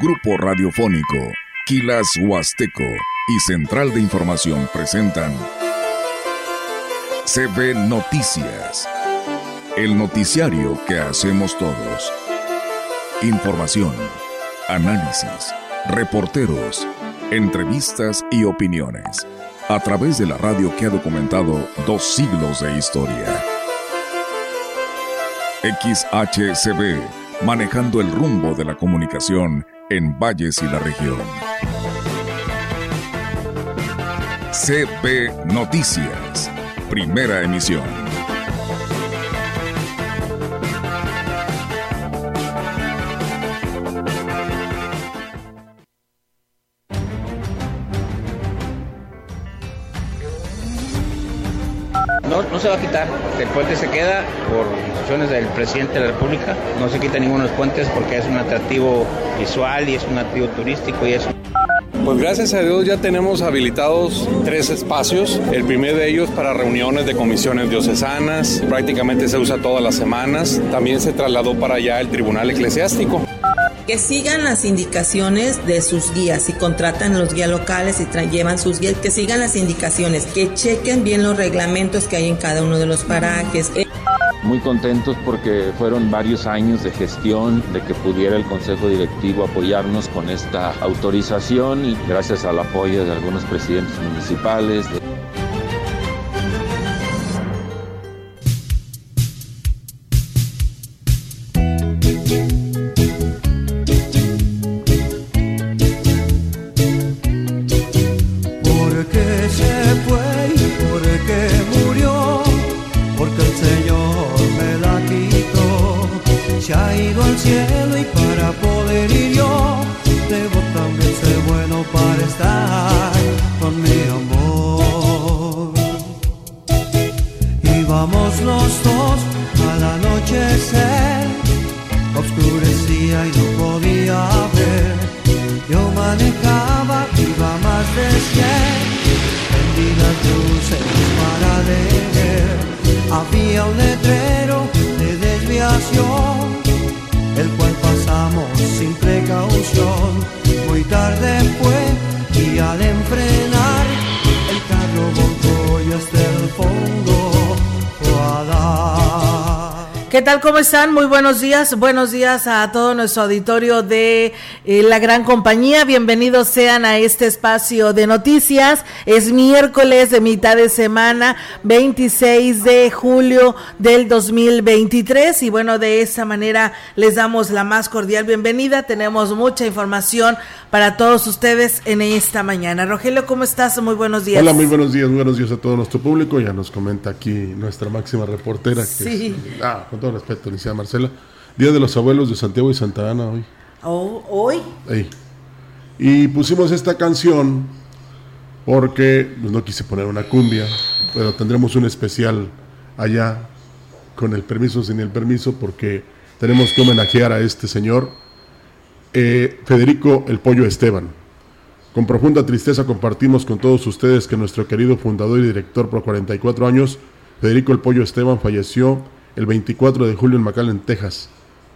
Grupo Radiofónico, Quilas Huasteco y Central de Información presentan CB Noticias, el noticiario que hacemos todos. Información, análisis, reporteros, entrevistas y opiniones. A través de la radio que ha documentado dos siglos de historia. XHCB, manejando el rumbo de la comunicación en Valles y la región. CP Noticias, primera emisión. No, no se va a quitar. El puente se queda por instrucciones del presidente de la República. No se quita ninguno de los puentes porque es un atractivo visual y es un atractivo turístico y es pues gracias a Dios ya tenemos habilitados tres espacios. El primer de ellos para reuniones de comisiones diocesanas. Prácticamente se usa todas las semanas. También se trasladó para allá el Tribunal Eclesiástico que sigan las indicaciones de sus guías, si contratan los guías locales y llevan sus guías, que sigan las indicaciones, que chequen bien los reglamentos que hay en cada uno de los parajes. Muy contentos porque fueron varios años de gestión, de que pudiera el Consejo Directivo apoyarnos con esta autorización y gracias al apoyo de algunos presidentes municipales. había un letrero de desviación, el cual pasamos sin precaución. Muy tarde fue y al enfrente ¿Cómo están? Muy buenos días. Buenos días a todo nuestro auditorio de eh, la gran compañía. Bienvenidos sean a este espacio de noticias. Es miércoles de mitad de semana, 26 de julio del 2023. Y bueno, de esa manera les damos la más cordial bienvenida. Tenemos mucha información para todos ustedes en esta mañana. Rogelio, ¿cómo estás? Muy buenos días. Hola, muy buenos días, muy buenos días a todo nuestro público. Ya nos comenta aquí nuestra máxima reportera, que sí. ah, con todo respeto, Alicia Marcela. Día de los Abuelos de Santiago y Santa Ana hoy. Oh, ¿Hoy? Y pusimos esta canción porque pues, no quise poner una cumbia, pero tendremos un especial allá con el permiso, sin el permiso, porque tenemos que homenajear a este señor eh, Federico El Pollo Esteban. Con profunda tristeza compartimos con todos ustedes que nuestro querido fundador y director por 44 años, Federico El Pollo Esteban, falleció el 24 de julio en McAllen, Texas,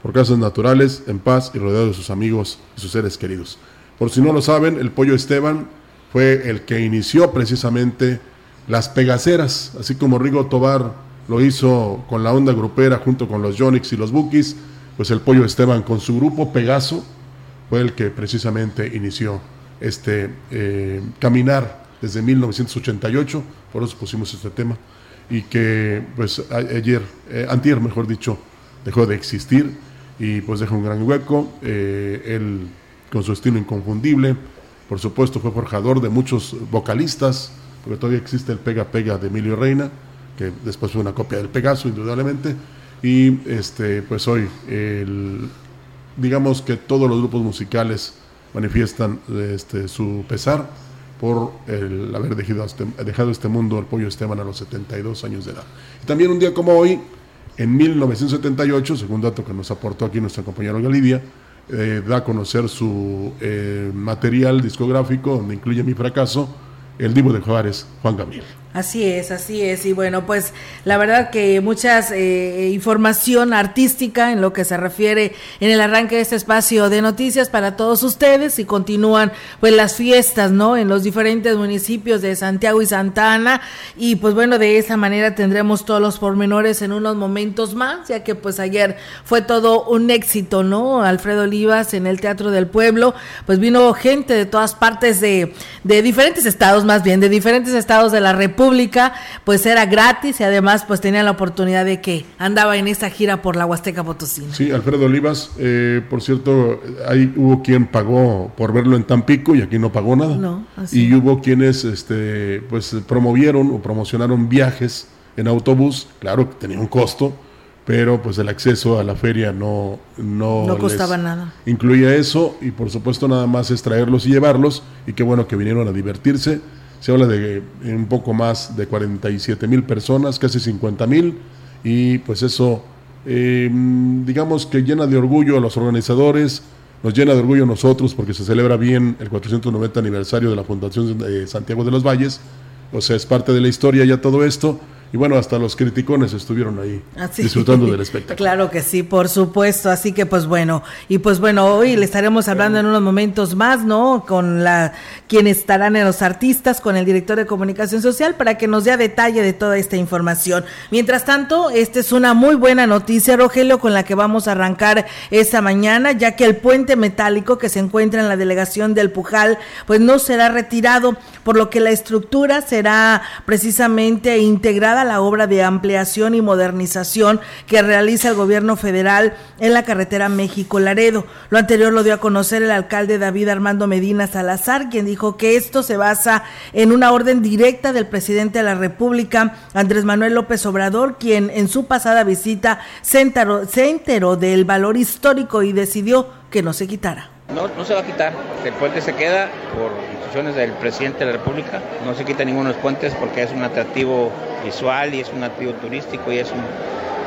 por causas naturales, en paz y rodeado de sus amigos y sus seres queridos. Por si no lo saben, El Pollo Esteban fue el que inició precisamente las pegaceras, así como Rigo Tobar lo hizo con la onda grupera junto con los Yonix y los Bookies, pues el Pollo Esteban con su grupo Pegaso fue el que precisamente inició este eh, caminar desde 1988, por eso pusimos este tema, y que pues ayer, eh, antier mejor dicho, dejó de existir y pues deja un gran hueco, eh, él con su estilo inconfundible, por supuesto fue forjador de muchos vocalistas, porque todavía existe el Pega Pega de Emilio Reina, que después fue una copia del Pegaso, indudablemente, y este pues hoy digamos que todos los grupos musicales manifiestan este, su pesar por el haber dejado este, dejado este mundo el pollo Esteban a los 72 años de edad. Y también un día como hoy, en 1978, según dato que nos aportó aquí nuestra compañera Galidia, eh, da a conocer su eh, material discográfico, donde incluye Mi Fracaso, El Divo de Juárez, Juan Gabriel. Así es, así es. Y bueno, pues la verdad que muchas eh, información artística en lo que se refiere en el arranque de este espacio de noticias para todos ustedes y continúan pues las fiestas, ¿no? En los diferentes municipios de Santiago y Santana y pues bueno, de esa manera tendremos todos los pormenores en unos momentos más, ya que pues ayer fue todo un éxito, ¿no? Alfredo Olivas en el Teatro del Pueblo, pues vino gente de todas partes de, de diferentes estados, más bien, de diferentes estados de la República pública, pues era gratis y además pues tenía la oportunidad de que andaba en esa gira por la Huasteca Potosina. Sí, Alfredo Olivas, eh, por cierto, ahí hubo quien pagó por verlo en Tampico y aquí no pagó nada. No, así. Y hubo quienes este, pues promovieron o promocionaron viajes en autobús, claro que tenía un costo, pero pues el acceso a la feria no no, no costaba nada. Incluía eso y por supuesto nada más es traerlos y llevarlos y qué bueno que vinieron a divertirse se habla de un poco más de 47 mil personas, casi 50 mil, y pues eso, em, digamos que llena de orgullo a los organizadores, nos llena de orgullo a nosotros porque se celebra bien el 490 aniversario de la Fundación de Santiago de los Valles, o sea, es parte de la historia ya todo esto, y bueno, hasta los criticones estuvieron ahí disfrutando del espectáculo. Claro que sí, por supuesto. Así que pues bueno, y pues bueno, hoy le estaremos hablando en unos momentos más, ¿no? Con la quienes estarán en los artistas, con el director de comunicación social, para que nos dé detalle de toda esta información. Mientras tanto, esta es una muy buena noticia, Rogelio, con la que vamos a arrancar esta mañana, ya que el puente metálico que se encuentra en la delegación del Pujal, pues no será retirado, por lo que la estructura será precisamente integrada la obra de ampliación y modernización que realiza el gobierno federal en la carretera México-Laredo. Lo anterior lo dio a conocer el alcalde David Armando Medina Salazar, quien dijo que esto se basa en una orden directa del presidente de la República, Andrés Manuel López Obrador, quien en su pasada visita se enteró, se enteró del valor histórico y decidió que no se quitara. No, no se va a quitar. El puente se queda por instrucciones del presidente de la República. No se quita ninguno de los puentes porque es un atractivo visual y es un atractivo turístico y es un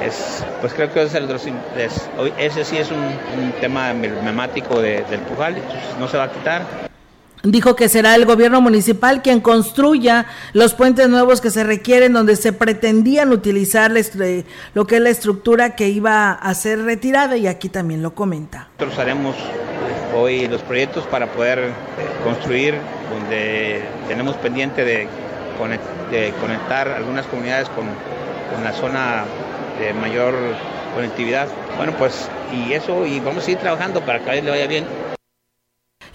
es, pues creo que es el, es, ese sí es un, un tema emblemático de, del Pujal, no se va a quitar. Dijo que será el gobierno municipal quien construya los puentes nuevos que se requieren, donde se pretendían utilizar lo que es la estructura que iba a ser retirada y aquí también lo comenta. Nosotros haremos hoy los proyectos para poder eh, construir donde tenemos pendiente de, conectar algunas comunidades con, con la zona de mayor conectividad. Bueno, pues y eso, y vamos a ir trabajando para que a él le vaya bien.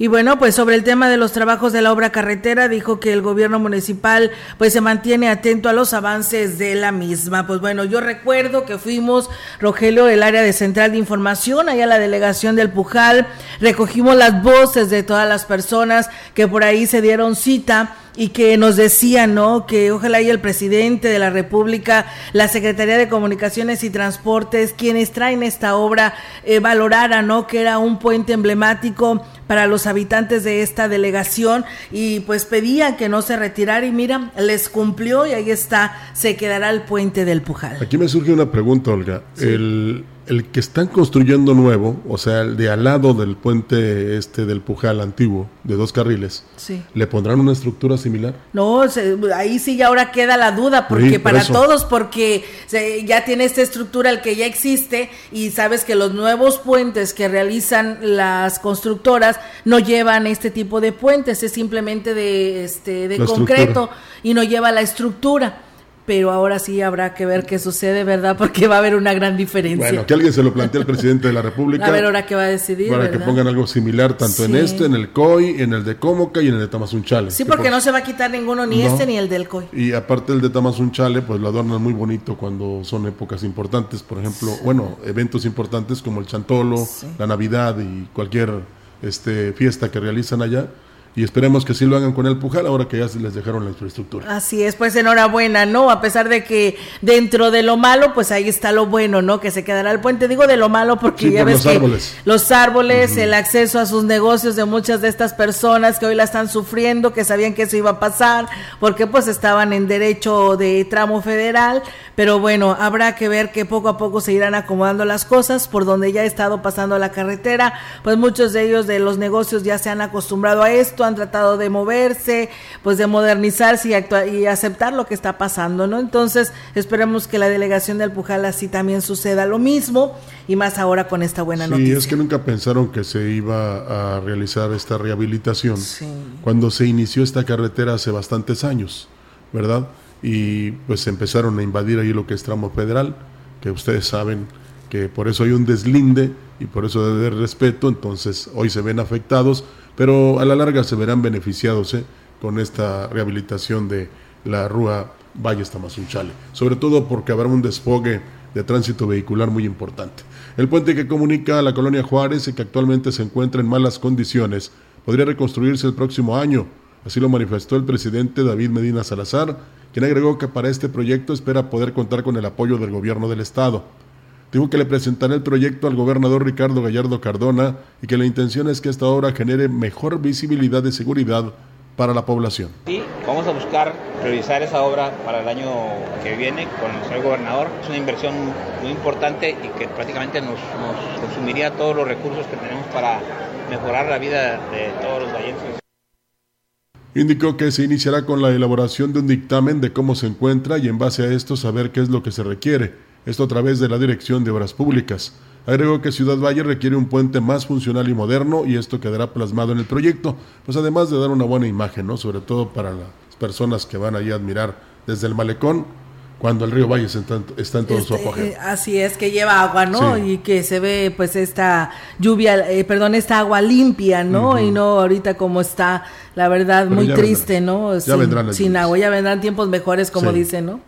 Y bueno, pues sobre el tema de los trabajos de la obra carretera, dijo que el gobierno municipal pues se mantiene atento a los avances de la misma. Pues bueno, yo recuerdo que fuimos, Rogelio, el área de central de información, allá la delegación del Pujal, recogimos las voces de todas las personas que por ahí se dieron cita y que nos decían, ¿no? Que ojalá y el presidente de la República, la Secretaría de Comunicaciones y Transportes, quienes traen esta obra, eh, valorara, ¿no? Que era un puente emblemático para los habitantes de esta delegación y pues pedían que no se retirara y mira, les cumplió y ahí está, se quedará el puente del Pujal. Aquí me surge una pregunta, Olga. El el que están construyendo nuevo, o sea, el de al lado del puente este del Pujal antiguo, de dos carriles, sí. ¿le pondrán una estructura similar? No, ahí sí ya ahora queda la duda, porque para todos, porque ya tiene esta estructura el que ya existe y sabes que los nuevos puentes que realizan las constructoras no llevan este tipo de puentes, es simplemente de, este, de concreto y no lleva la estructura pero ahora sí habrá que ver qué sucede, ¿verdad? Porque va a haber una gran diferencia. Bueno, que alguien se lo plantee al presidente de la República. A ver ahora qué va a decidir. Para que pongan algo similar tanto en este, en el COI, en el de Comoca y en el de Tamazunchale. Sí, porque no se va a quitar ninguno, ni este ni el del COI. Y aparte el de Tamazunchale, pues lo adornan muy bonito cuando son épocas importantes, por ejemplo, bueno, eventos importantes como el Chantolo, la Navidad y cualquier este, fiesta que realizan allá y esperemos que sí lo hagan con el Pujal ahora que ya se les dejaron la infraestructura. Así es, pues enhorabuena, ¿no? A pesar de que dentro de lo malo, pues ahí está lo bueno, ¿no? Que se quedará el puente. Digo de lo malo porque ya ves los que árboles. los árboles, el acceso a sus negocios de muchas de estas personas que hoy la están sufriendo, que sabían que eso iba a pasar, porque pues estaban en derecho de tramo federal, pero bueno, habrá que ver que poco a poco se irán acomodando las cosas por donde ya ha estado pasando la carretera, pues muchos de ellos de los negocios ya se han acostumbrado a esto han tratado de moverse, pues de modernizarse y, y aceptar lo que está pasando, ¿no? Entonces, esperemos que la delegación de Alpujal así también suceda lo mismo y más ahora con esta buena sí, noticia. es que nunca pensaron que se iba a realizar esta rehabilitación cuando se inició esta carretera hace bastantes años, ¿verdad? Y pues empezaron a invadir ahí lo que es tramo federal, que ustedes saben que por eso hay un deslinde y por eso debe haber respeto, entonces hoy se ven afectados, pero a la larga se verán beneficiados ¿eh? con esta rehabilitación de la Rúa Valle Tamazunchale, sobre todo porque habrá un desfogue de tránsito vehicular muy importante. El puente que comunica a la colonia Juárez y que actualmente se encuentra en malas condiciones podría reconstruirse el próximo año. Así lo manifestó el presidente David Medina Salazar, quien agregó que para este proyecto espera poder contar con el apoyo del gobierno del estado. Dijo que le presentará el proyecto al gobernador Ricardo Gallardo Cardona y que la intención es que esta obra genere mejor visibilidad de seguridad para la población. Sí, vamos a buscar priorizar esa obra para el año que viene con el señor gobernador. Es una inversión muy importante y que prácticamente nos, nos consumiría todos los recursos que tenemos para mejorar la vida de todos los vallenses. Indicó que se iniciará con la elaboración de un dictamen de cómo se encuentra y en base a esto saber qué es lo que se requiere, esto a través de la Dirección de Obras Públicas. Agregó que Ciudad Valle requiere un puente más funcional y moderno y esto quedará plasmado en el proyecto, pues además de dar una buena imagen, ¿no? sobre todo para las personas que van allí a admirar desde el malecón cuando el río Valle está, en todo su Este, apogeo. eh, Así es, que lleva agua, ¿no? Y que se ve pues esta lluvia, eh, perdón, esta agua limpia, ¿no? Y no ahorita como está, la verdad, Pero muy triste, vendrán. ¿no? Ya sin, vendrán las sin agua, ya vendrán tiempos mejores, como Sí. dicen, ¿no?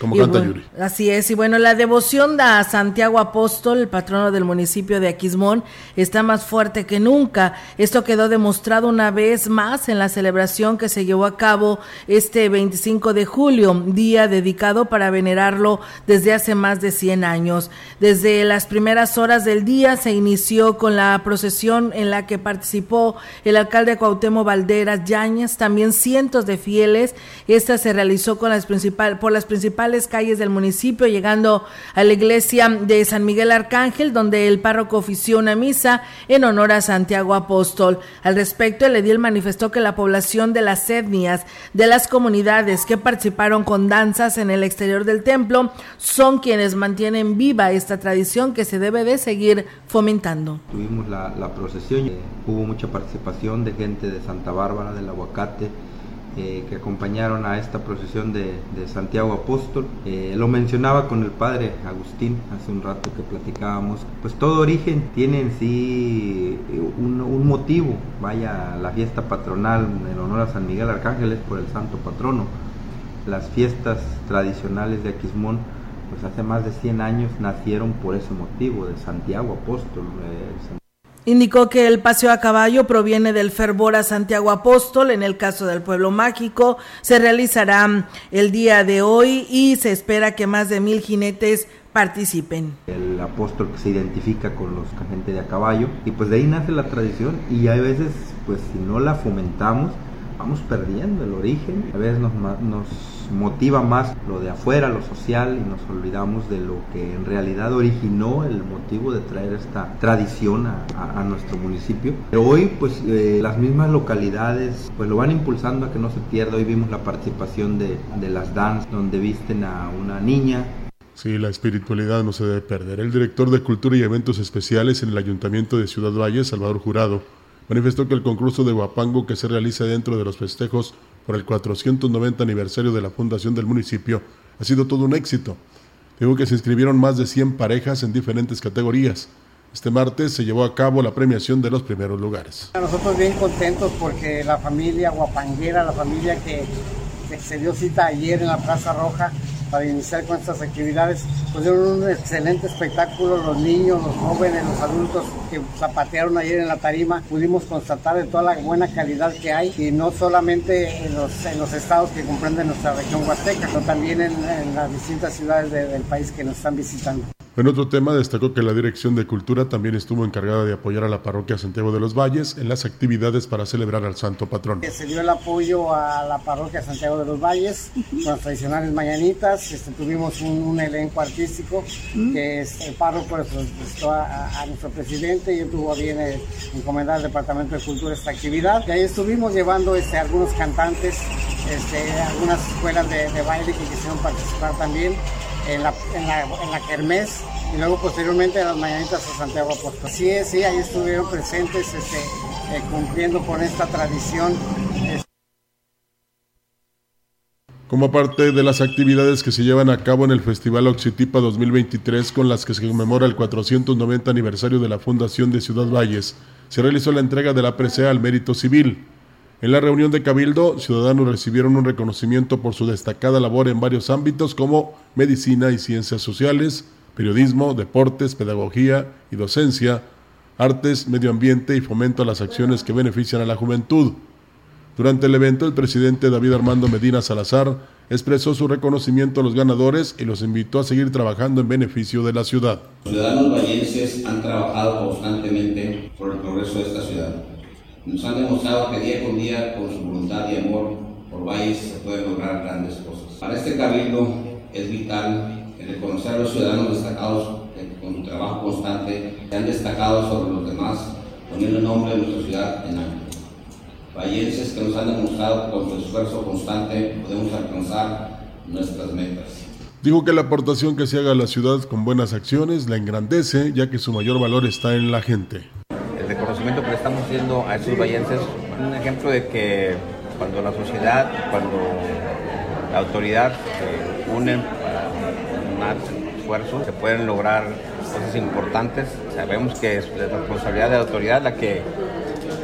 Como canta bueno, Yuri. Así es, y bueno, la devoción a Santiago Apóstol, el patrono del municipio de Aquismón, está más fuerte que nunca. Esto quedó demostrado una vez más en la celebración que se llevó a cabo este 25 de julio, día dedicado para venerarlo desde hace más de 100 años. Desde las primeras horas del día se inició con la procesión en la que participó el alcalde Cuauhtémoc Valderas Yáñez, también cientos de fieles. Esta se realizó con las principal, por las principales calles del municipio, llegando a la iglesia de San Miguel Arcángel, donde el párroco ofició una misa en honor a Santiago Apóstol. Al respecto, el edil manifestó que la población de las etnias, de las comunidades que participaron con danzas en el exterior del templo, son quienes mantienen viva esta tradición que se debe de seguir fomentando. Tuvimos la, procesión, hubo mucha participación de gente de Santa Bárbara, del Aguacate, eh, que acompañaron a esta procesión de, Santiago Apóstol. Eh, lo mencionaba con el padre Agustín hace un rato que platicábamos. Pues todo origen tiene en sí eh, un, un motivo. Vaya, la fiesta patronal en honor a San Miguel Arcángel es por el santo patrono. Las fiestas tradicionales de Aquismón pues hace más de 100 años nacieron por ese motivo, de Santiago Apóstol. eh, Indicó que el paseo a caballo proviene del fervor a Santiago Apóstol. En el caso del pueblo mágico, se realizará el día de hoy y se espera que más de mil jinetes participen. el apóstol que se identifica con los gente de a caballo y pues de ahí nace la tradición y a veces pues si no la fomentamos vamos perdiendo el origen a veces nos motiva más lo de afuera lo social y nos olvidamos de lo que en realidad originó el motivo de traer esta tradición a, a- a nuestro municipio. Pero hoy pues eh, las mismas localidades pues lo van impulsando a que no se pierda. Hoy vimos la participación de, de las dance donde visten a una niña. Sí, la espiritualidad no se debe perder. El director de Cultura y Eventos Especiales en el Ayuntamiento de Ciudad Valle, Salvador Jurado, manifestó que el concurso de Guapango que se realiza dentro de los festejos por el 490 aniversario de la fundación del municipio ha sido todo un éxito. Digo que se inscribieron más de 100 parejas en diferentes categorías. Este martes se llevó a cabo la premiación de los primeros lugares. Nosotros bien contentos porque la familia guapanguera, la familia que, que se dio cita ayer en la Plaza Roja para iniciar con estas actividades, dieron un excelente espectáculo, los niños, los jóvenes, los adultos que zapatearon ayer en la tarima, pudimos constatar de toda la buena calidad que hay y no solamente en los, estados que comprenden nuestra región huasteca, sino también en, las distintas ciudades de- del país que nos están visitando. En otro tema, destacó que la Dirección de Cultura también estuvo encargada de apoyar a la parroquia Santiago de los Valles en las actividades para celebrar al Santo Patrón. Se dio el apoyo a la parroquia Santiago de los Valles con las tradicionales mañanitas. Este, tuvimos un, elenco artístico que es el párroco presentó a, a, nuestro presidente y él tuvo bien encomendar al Departamento de Cultura esta actividad. Y ahí estuvimos llevando este, algunos cantantes, este, algunas escuelas de baile que quisieron participar también en la, en la, en la Kermés y luego posteriormente las mañanitas a Santiago Apóstol. Sí, sí, ahí estuvieron presentes este, eh, cumpliendo con esta tradición. Como parte de las actividades que se llevan a cabo en el Festival Oxitipa 2023 con las que se conmemora el 490 aniversario de la Fundación de Ciudad Valles, se realizó la entrega de la presea al mérito civil. En la reunión de Cabildo, ciudadanos recibieron un reconocimiento por su destacada labor en varios ámbitos como medicina y ciencias sociales, periodismo, deportes, pedagogía y docencia, artes, medio ambiente y fomento a las acciones que benefician a la juventud. Durante el evento, el presidente David Armando Medina Salazar expresó su reconocimiento a los ganadores y los invitó a seguir trabajando en beneficio de la ciudad. Los ciudadanos vallenses han trabajado constantemente por el progreso de esta ciudad nos han demostrado que día con día, con su voluntad y amor por Valles, se pueden lograr grandes cosas. Para este cabildo es vital reconocer a los ciudadanos destacados que con su trabajo constante se han destacado sobre los demás, poniendo el nombre de nuestra ciudad en alto. Vallenses que nos han demostrado que con su esfuerzo constante podemos alcanzar nuestras metas. Dijo que la aportación que se haga a la ciudad con buenas acciones la engrandece, ya que su mayor valor está en la gente reconocimiento que le estamos haciendo a estos vallenses, un ejemplo de que cuando la sociedad, cuando la autoridad se unen para un esfuerzo, se pueden lograr cosas importantes. Sabemos que es la responsabilidad de la autoridad la que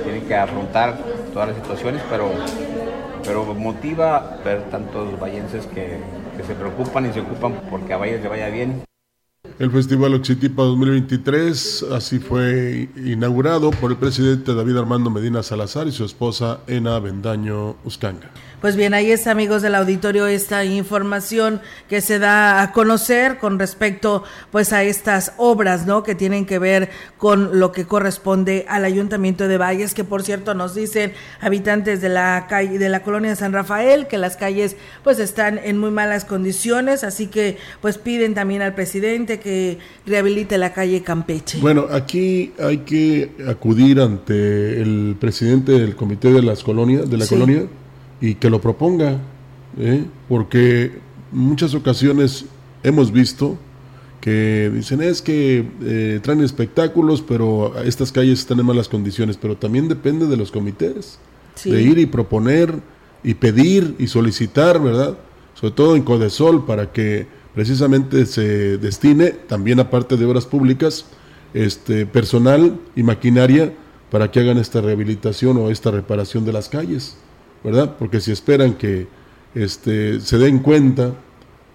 tiene que afrontar todas las situaciones, pero, pero motiva ver tantos vallenses que, que se preocupan y se ocupan porque a Valles le vaya bien el Festival Oxitipa 2023 así fue inaugurado por el presidente David Armando Medina Salazar y su esposa Ena Bendaño Uscanga. Pues bien, ahí está, amigos del auditorio, esta información que se da a conocer con respecto pues a estas obras, ¿no? Que tienen que ver con lo que corresponde al Ayuntamiento de Valles, que por cierto nos dicen habitantes de la calle de la colonia San Rafael que las calles pues están en muy malas condiciones, así que pues piden también al presidente que rehabilite la calle Campeche. Bueno, aquí hay que acudir ante el presidente del comité de las colonias de la colonia y que lo proponga, ¿eh? porque muchas ocasiones hemos visto que dicen es que eh, traen espectáculos, pero estas calles están en malas condiciones, pero también depende de los comités, de ir y proponer y pedir y solicitar, ¿verdad? Sobre todo en Codesol, para que precisamente se destine, también aparte de obras públicas, este, personal y maquinaria para que hagan esta rehabilitación o esta reparación de las calles. ¿verdad? Porque si esperan que este, se den cuenta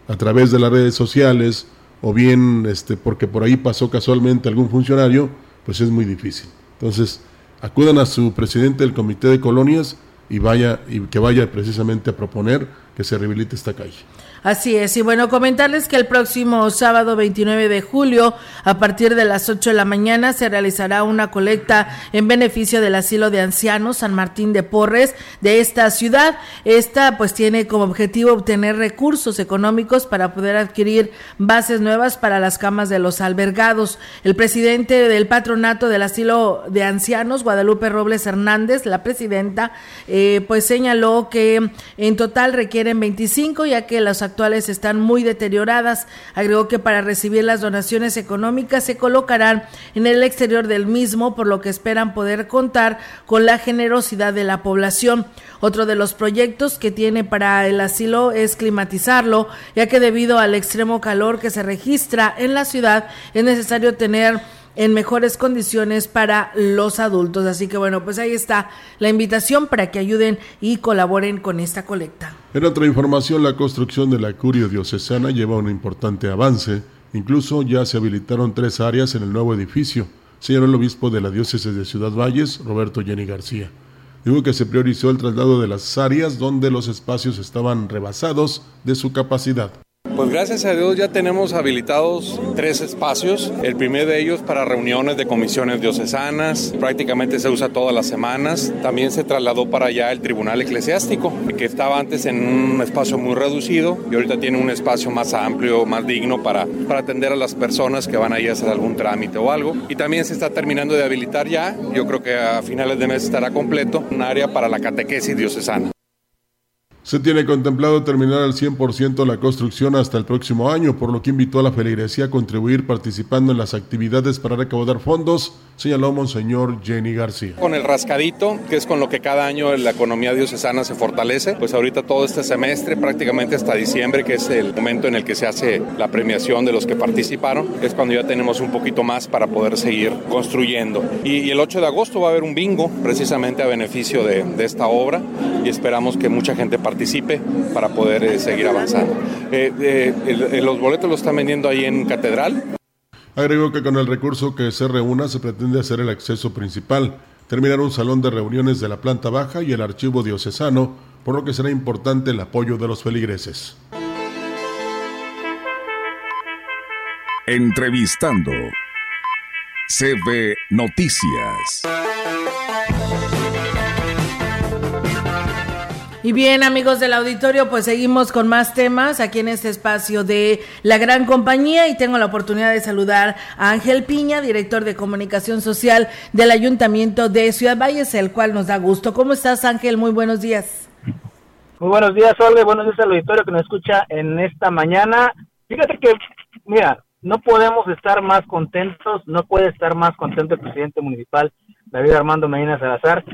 a través de las redes sociales o bien este, porque por ahí pasó casualmente algún funcionario, pues es muy difícil. Entonces, acudan a su presidente del comité de colonias y vaya y que vaya precisamente a proponer que se rehabilite esta calle. Así es, y bueno, comentarles que el próximo sábado 29 de julio, a partir de las 8 de la mañana, se realizará una colecta en beneficio del asilo de ancianos San Martín de Porres de esta ciudad. Esta pues tiene como objetivo obtener recursos económicos para poder adquirir bases nuevas para las camas de los albergados. El presidente del patronato del asilo de ancianos, Guadalupe Robles Hernández, la presidenta, eh, pues señaló que en total requieren 25 ya que los actuales están muy deterioradas. Agregó que para recibir las donaciones económicas se colocarán en el exterior del mismo, por lo que esperan poder contar con la generosidad de la población. Otro de los proyectos que tiene para el asilo es climatizarlo, ya que debido al extremo calor que se registra en la ciudad es necesario tener en mejores condiciones para los adultos. Así que bueno, pues ahí está la invitación para que ayuden y colaboren con esta colecta. En otra información, la construcción de la curia diocesana lleva un importante avance. Incluso ya se habilitaron tres áreas en el nuevo edificio, señaló el obispo de la diócesis de Ciudad Valles, Roberto Jenny García. Digo que se priorizó el traslado de las áreas donde los espacios estaban rebasados de su capacidad. Gracias a Dios ya tenemos habilitados tres espacios. El primer de ellos para reuniones de comisiones diocesanas, prácticamente se usa todas las semanas. También se trasladó para allá el Tribunal Eclesiástico, que estaba antes en un espacio muy reducido y ahorita tiene un espacio más amplio, más digno para, para atender a las personas que van ahí a hacer algún trámite o algo. Y también se está terminando de habilitar ya, yo creo que a finales de mes estará completo, un área para la catequesis diocesana. Se tiene contemplado terminar al 100% la construcción hasta el próximo año, por lo que invitó a la feligresía a contribuir participando en las actividades para recaudar fondos, señaló Monseñor Jenny García. Con el rascadito, que es con lo que cada año la economía diocesana se fortalece, pues ahorita todo este semestre, prácticamente hasta diciembre, que es el momento en el que se hace la premiación de los que participaron, es cuando ya tenemos un poquito más para poder seguir construyendo. Y, el 8 de agosto va a haber un bingo, precisamente a beneficio de, de esta obra, y esperamos que mucha gente participe participe para poder eh, seguir avanzando. Eh, eh, los boletos los están vendiendo ahí en Catedral. Agregó que con el recurso que se reúna se pretende hacer el acceso principal, terminar un salón de reuniones de la planta baja y el archivo diocesano, por lo que será importante el apoyo de los feligreses. Entrevistando CB Noticias. Y bien, amigos del auditorio, pues seguimos con más temas aquí en este espacio de la gran compañía y tengo la oportunidad de saludar a Ángel Piña, director de comunicación social del Ayuntamiento de Ciudad Valles, el cual nos da gusto. ¿Cómo estás, Ángel? Muy buenos días. Muy buenos días, Olga. Buenos días al auditorio que nos escucha en esta mañana. Fíjate que, mira, no podemos estar más contentos, no puede estar más contento el presidente municipal, David Armando Medina Salazar,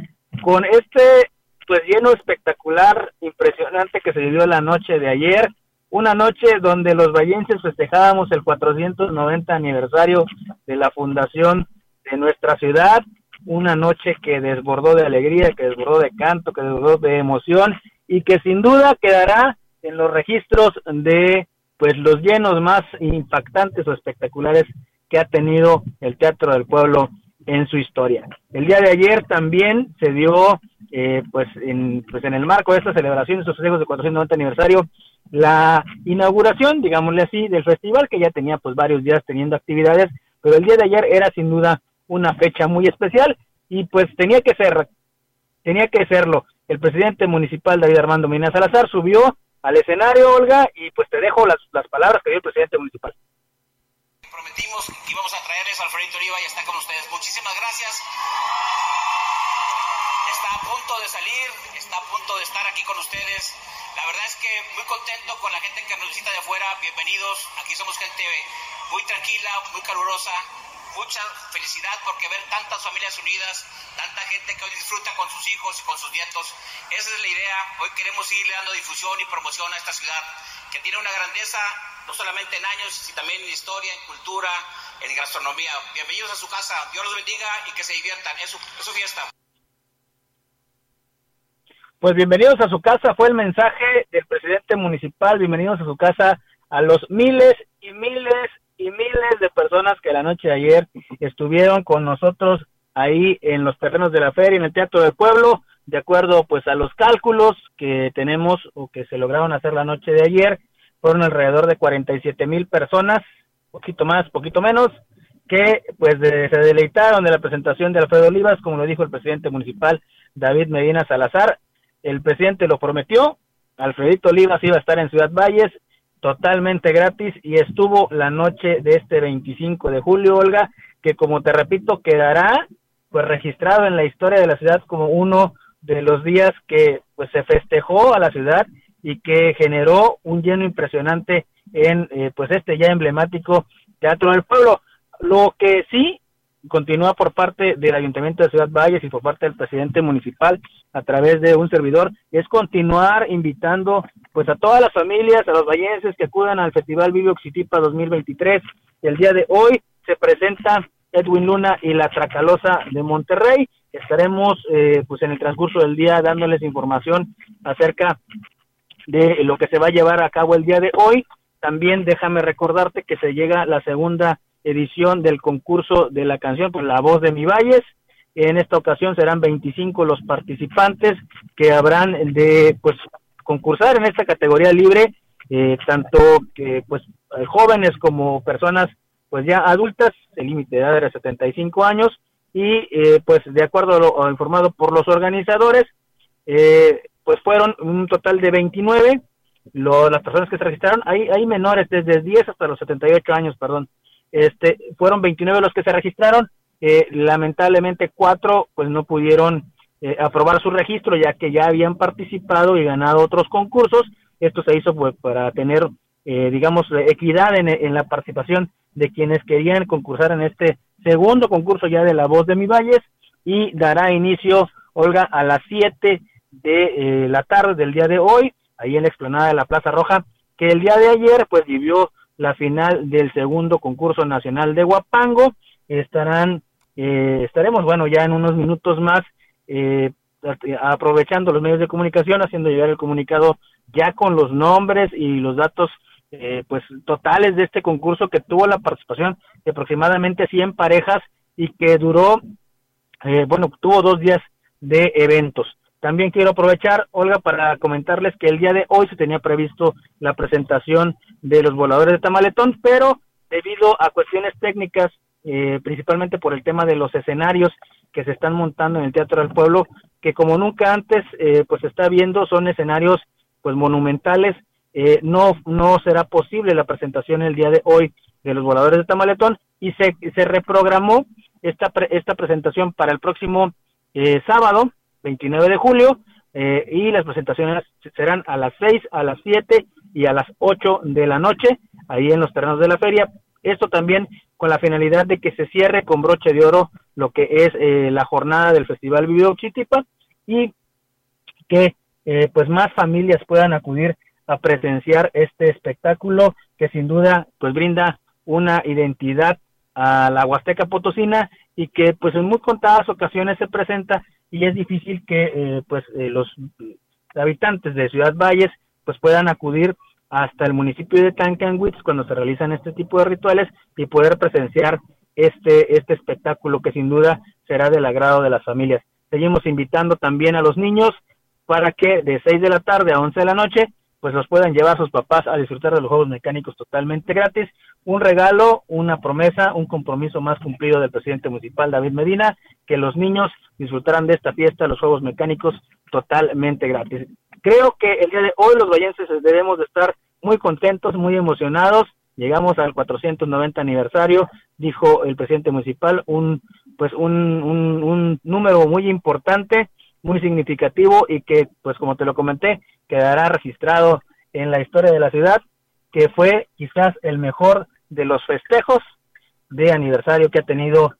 con este pues lleno espectacular, impresionante que se vivió la noche de ayer, una noche donde los vallenses festejábamos el 490 aniversario de la fundación de nuestra ciudad, una noche que desbordó de alegría, que desbordó de canto, que desbordó de emoción y que sin duda quedará en los registros de pues los llenos más impactantes o espectaculares que ha tenido el Teatro del Pueblo en su historia. El día de ayer también se dio, eh, pues, en, pues en el marco de esta celebración, de estos festejos de 490 aniversario, la inauguración, digámosle así, del festival, que ya tenía pues varios días teniendo actividades, pero el día de ayer era sin duda una fecha muy especial y pues tenía que ser, tenía que serlo. El presidente municipal David Armando Mina Salazar subió al escenario, Olga, y pues te dejo las, las palabras que dio el presidente municipal prometimos que íbamos a traerles a Alfredito Oliva y está con ustedes. Muchísimas gracias. Está a punto de salir, está a punto de estar aquí con ustedes. La verdad es que muy contento con la gente que nos visita de afuera. Bienvenidos. Aquí somos gente muy tranquila, muy calurosa. Mucha felicidad porque ver tantas familias unidas, tanta gente que hoy disfruta con sus hijos y con sus nietos. Esa es la idea. Hoy queremos seguirle dando difusión y promoción a esta ciudad que tiene una grandeza no solamente en años, sino también en historia, en cultura, en gastronomía. Bienvenidos a su casa, Dios los bendiga y que se diviertan, es su, su fiesta. Pues bienvenidos a su casa, fue el mensaje del presidente municipal, bienvenidos a su casa a los miles y miles y miles de personas que la noche de ayer estuvieron con nosotros ahí en los terrenos de la feria, en el Teatro del Pueblo, de acuerdo pues a los cálculos que tenemos o que se lograron hacer la noche de ayer, fueron alrededor de 47 mil personas, poquito más, poquito menos, que pues se deleitaron de la presentación de Alfredo Olivas, como lo dijo el presidente municipal David Medina Salazar. El presidente lo prometió, Alfredito Olivas iba a estar en Ciudad Valles totalmente gratis y estuvo la noche de este 25 de julio, Olga, que como te repito, quedará pues registrado en la historia de la ciudad como uno de los días que pues se festejó a la ciudad y que generó un lleno impresionante en eh, pues este ya emblemático Teatro del Pueblo. Lo que sí continúa por parte del Ayuntamiento de Ciudad Valles y por parte del presidente municipal a través de un servidor es continuar invitando pues a todas las familias, a los vallenses que acudan al Festival Vivo Oxitipa 2023. El día de hoy se presenta Edwin Luna y la Tracalosa de Monterrey. Estaremos eh, pues en el transcurso del día dándoles información acerca de lo que se va a llevar a cabo el día de hoy. También déjame recordarte que se llega la segunda edición del concurso de la canción por La Voz de Mi Valles. En esta ocasión serán 25 los participantes que habrán de pues concursar en esta categoría libre eh, tanto que pues jóvenes como personas pues ya adultas, el límite de edad era 75 años y pues de acuerdo a lo informado por los organizadores, pues fueron un total de 29 las personas que se registraron, hay, hay menores desde 10 hasta los 78 años, perdón, este, fueron 29 los que se registraron, eh, lamentablemente cuatro pues no pudieron eh, aprobar su registro ya que ya habían participado y ganado otros concursos, esto se hizo pues, para tener eh, digamos equidad en, en la participación de quienes querían concursar en este segundo concurso ya de La Voz de Mi Valles. Y dará inicio, Olga, a las 7 de la tarde del día de hoy ahí en la explanada de la Plaza Roja, que el día de ayer pues vivió la final del segundo concurso nacional de Huapango. Estarán, eh, estaremos, bueno, ya en unos minutos más eh, aprovechando los medios de comunicación, haciendo llegar el comunicado ya con los nombres y los datos eh, pues totales de este concurso que tuvo la participación de aproximadamente 100 parejas y que duró, bueno, tuvo dos días de eventos. También quiero aprovechar, Olga, para comentarles que el día de hoy se tenía previsto la presentación de los voladores de Tamaletón, pero debido a cuestiones técnicas, eh, principalmente por el tema de los escenarios que se están montando en el Teatro del Pueblo, que como nunca antes, eh, pues se está viendo, son escenarios pues monumentales, eh, no, no será posible la presentación el día de hoy de los voladores de Tamaletón y se, se reprogramó esta, esta presentación para el próximo sábado, 29 de julio, eh, y las presentaciones serán a las 6, a las 7 y a las 8 de la noche, ahí en los terrenos de la feria. Esto también con la finalidad de que se cierre con broche de oro lo que es eh, la jornada del Festival Vivo Chitipa y que eh, pues más familias puedan acudir a presenciar este espectáculo que sin duda pues brinda una identidad a la Huasteca Potosina y que pues en muy contadas ocasiones se presenta y es difícil que eh, pues eh, los habitantes de Ciudad Valles pues puedan acudir hasta el municipio de Tancanwitz cuando se realizan este tipo de rituales y poder presenciar este este espectáculo que sin duda será del agrado de las familias. Seguimos invitando también a los niños para que de 6 de la tarde a 11 de la noche pues los puedan llevar a sus papás a disfrutar de los juegos mecánicos totalmente gratis. Un regalo, una promesa, un compromiso más cumplido del presidente municipal David Medina, que los niños disfrutaran de esta fiesta, los juegos mecánicos totalmente gratis. Creo que el día de hoy los vallenses debemos de estar muy contentos, muy emocionados. Llegamos al 490 aniversario, dijo el presidente municipal, un pues un, un, un número muy importante muy significativo y que, pues como te lo comenté, quedará registrado en la historia de la ciudad, que fue quizás el mejor de los festejos de aniversario que ha tenido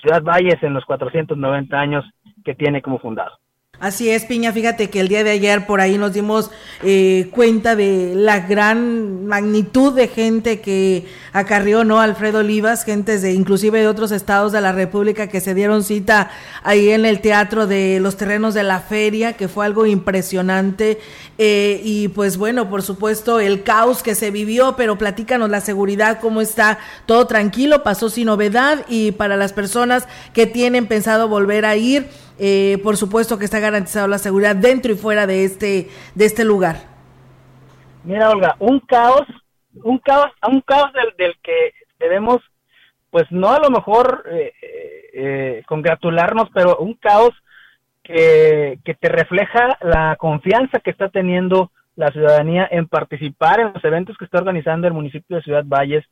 Ciudad Valles en los 490 años que tiene como fundado. Así es, Piña, fíjate que el día de ayer por ahí nos dimos eh, cuenta de la gran magnitud de gente que acarrió, ¿no? Alfredo Olivas, gentes de inclusive de otros estados de la República que se dieron cita ahí en el teatro de los terrenos de la feria, que fue algo impresionante. Eh, y pues bueno, por supuesto, el caos que se vivió, pero platícanos la seguridad, cómo está, todo tranquilo, pasó sin novedad y para las personas que tienen pensado volver a ir, eh, por supuesto que está garantizado la seguridad dentro y fuera de este, de este lugar. Mira, Olga, un caos, un caos, un caos del, del que debemos, pues no a lo mejor eh, eh, congratularnos, pero un caos que, que te refleja la confianza que está teniendo la ciudadanía en participar en los eventos que está organizando el municipio de Ciudad Valles,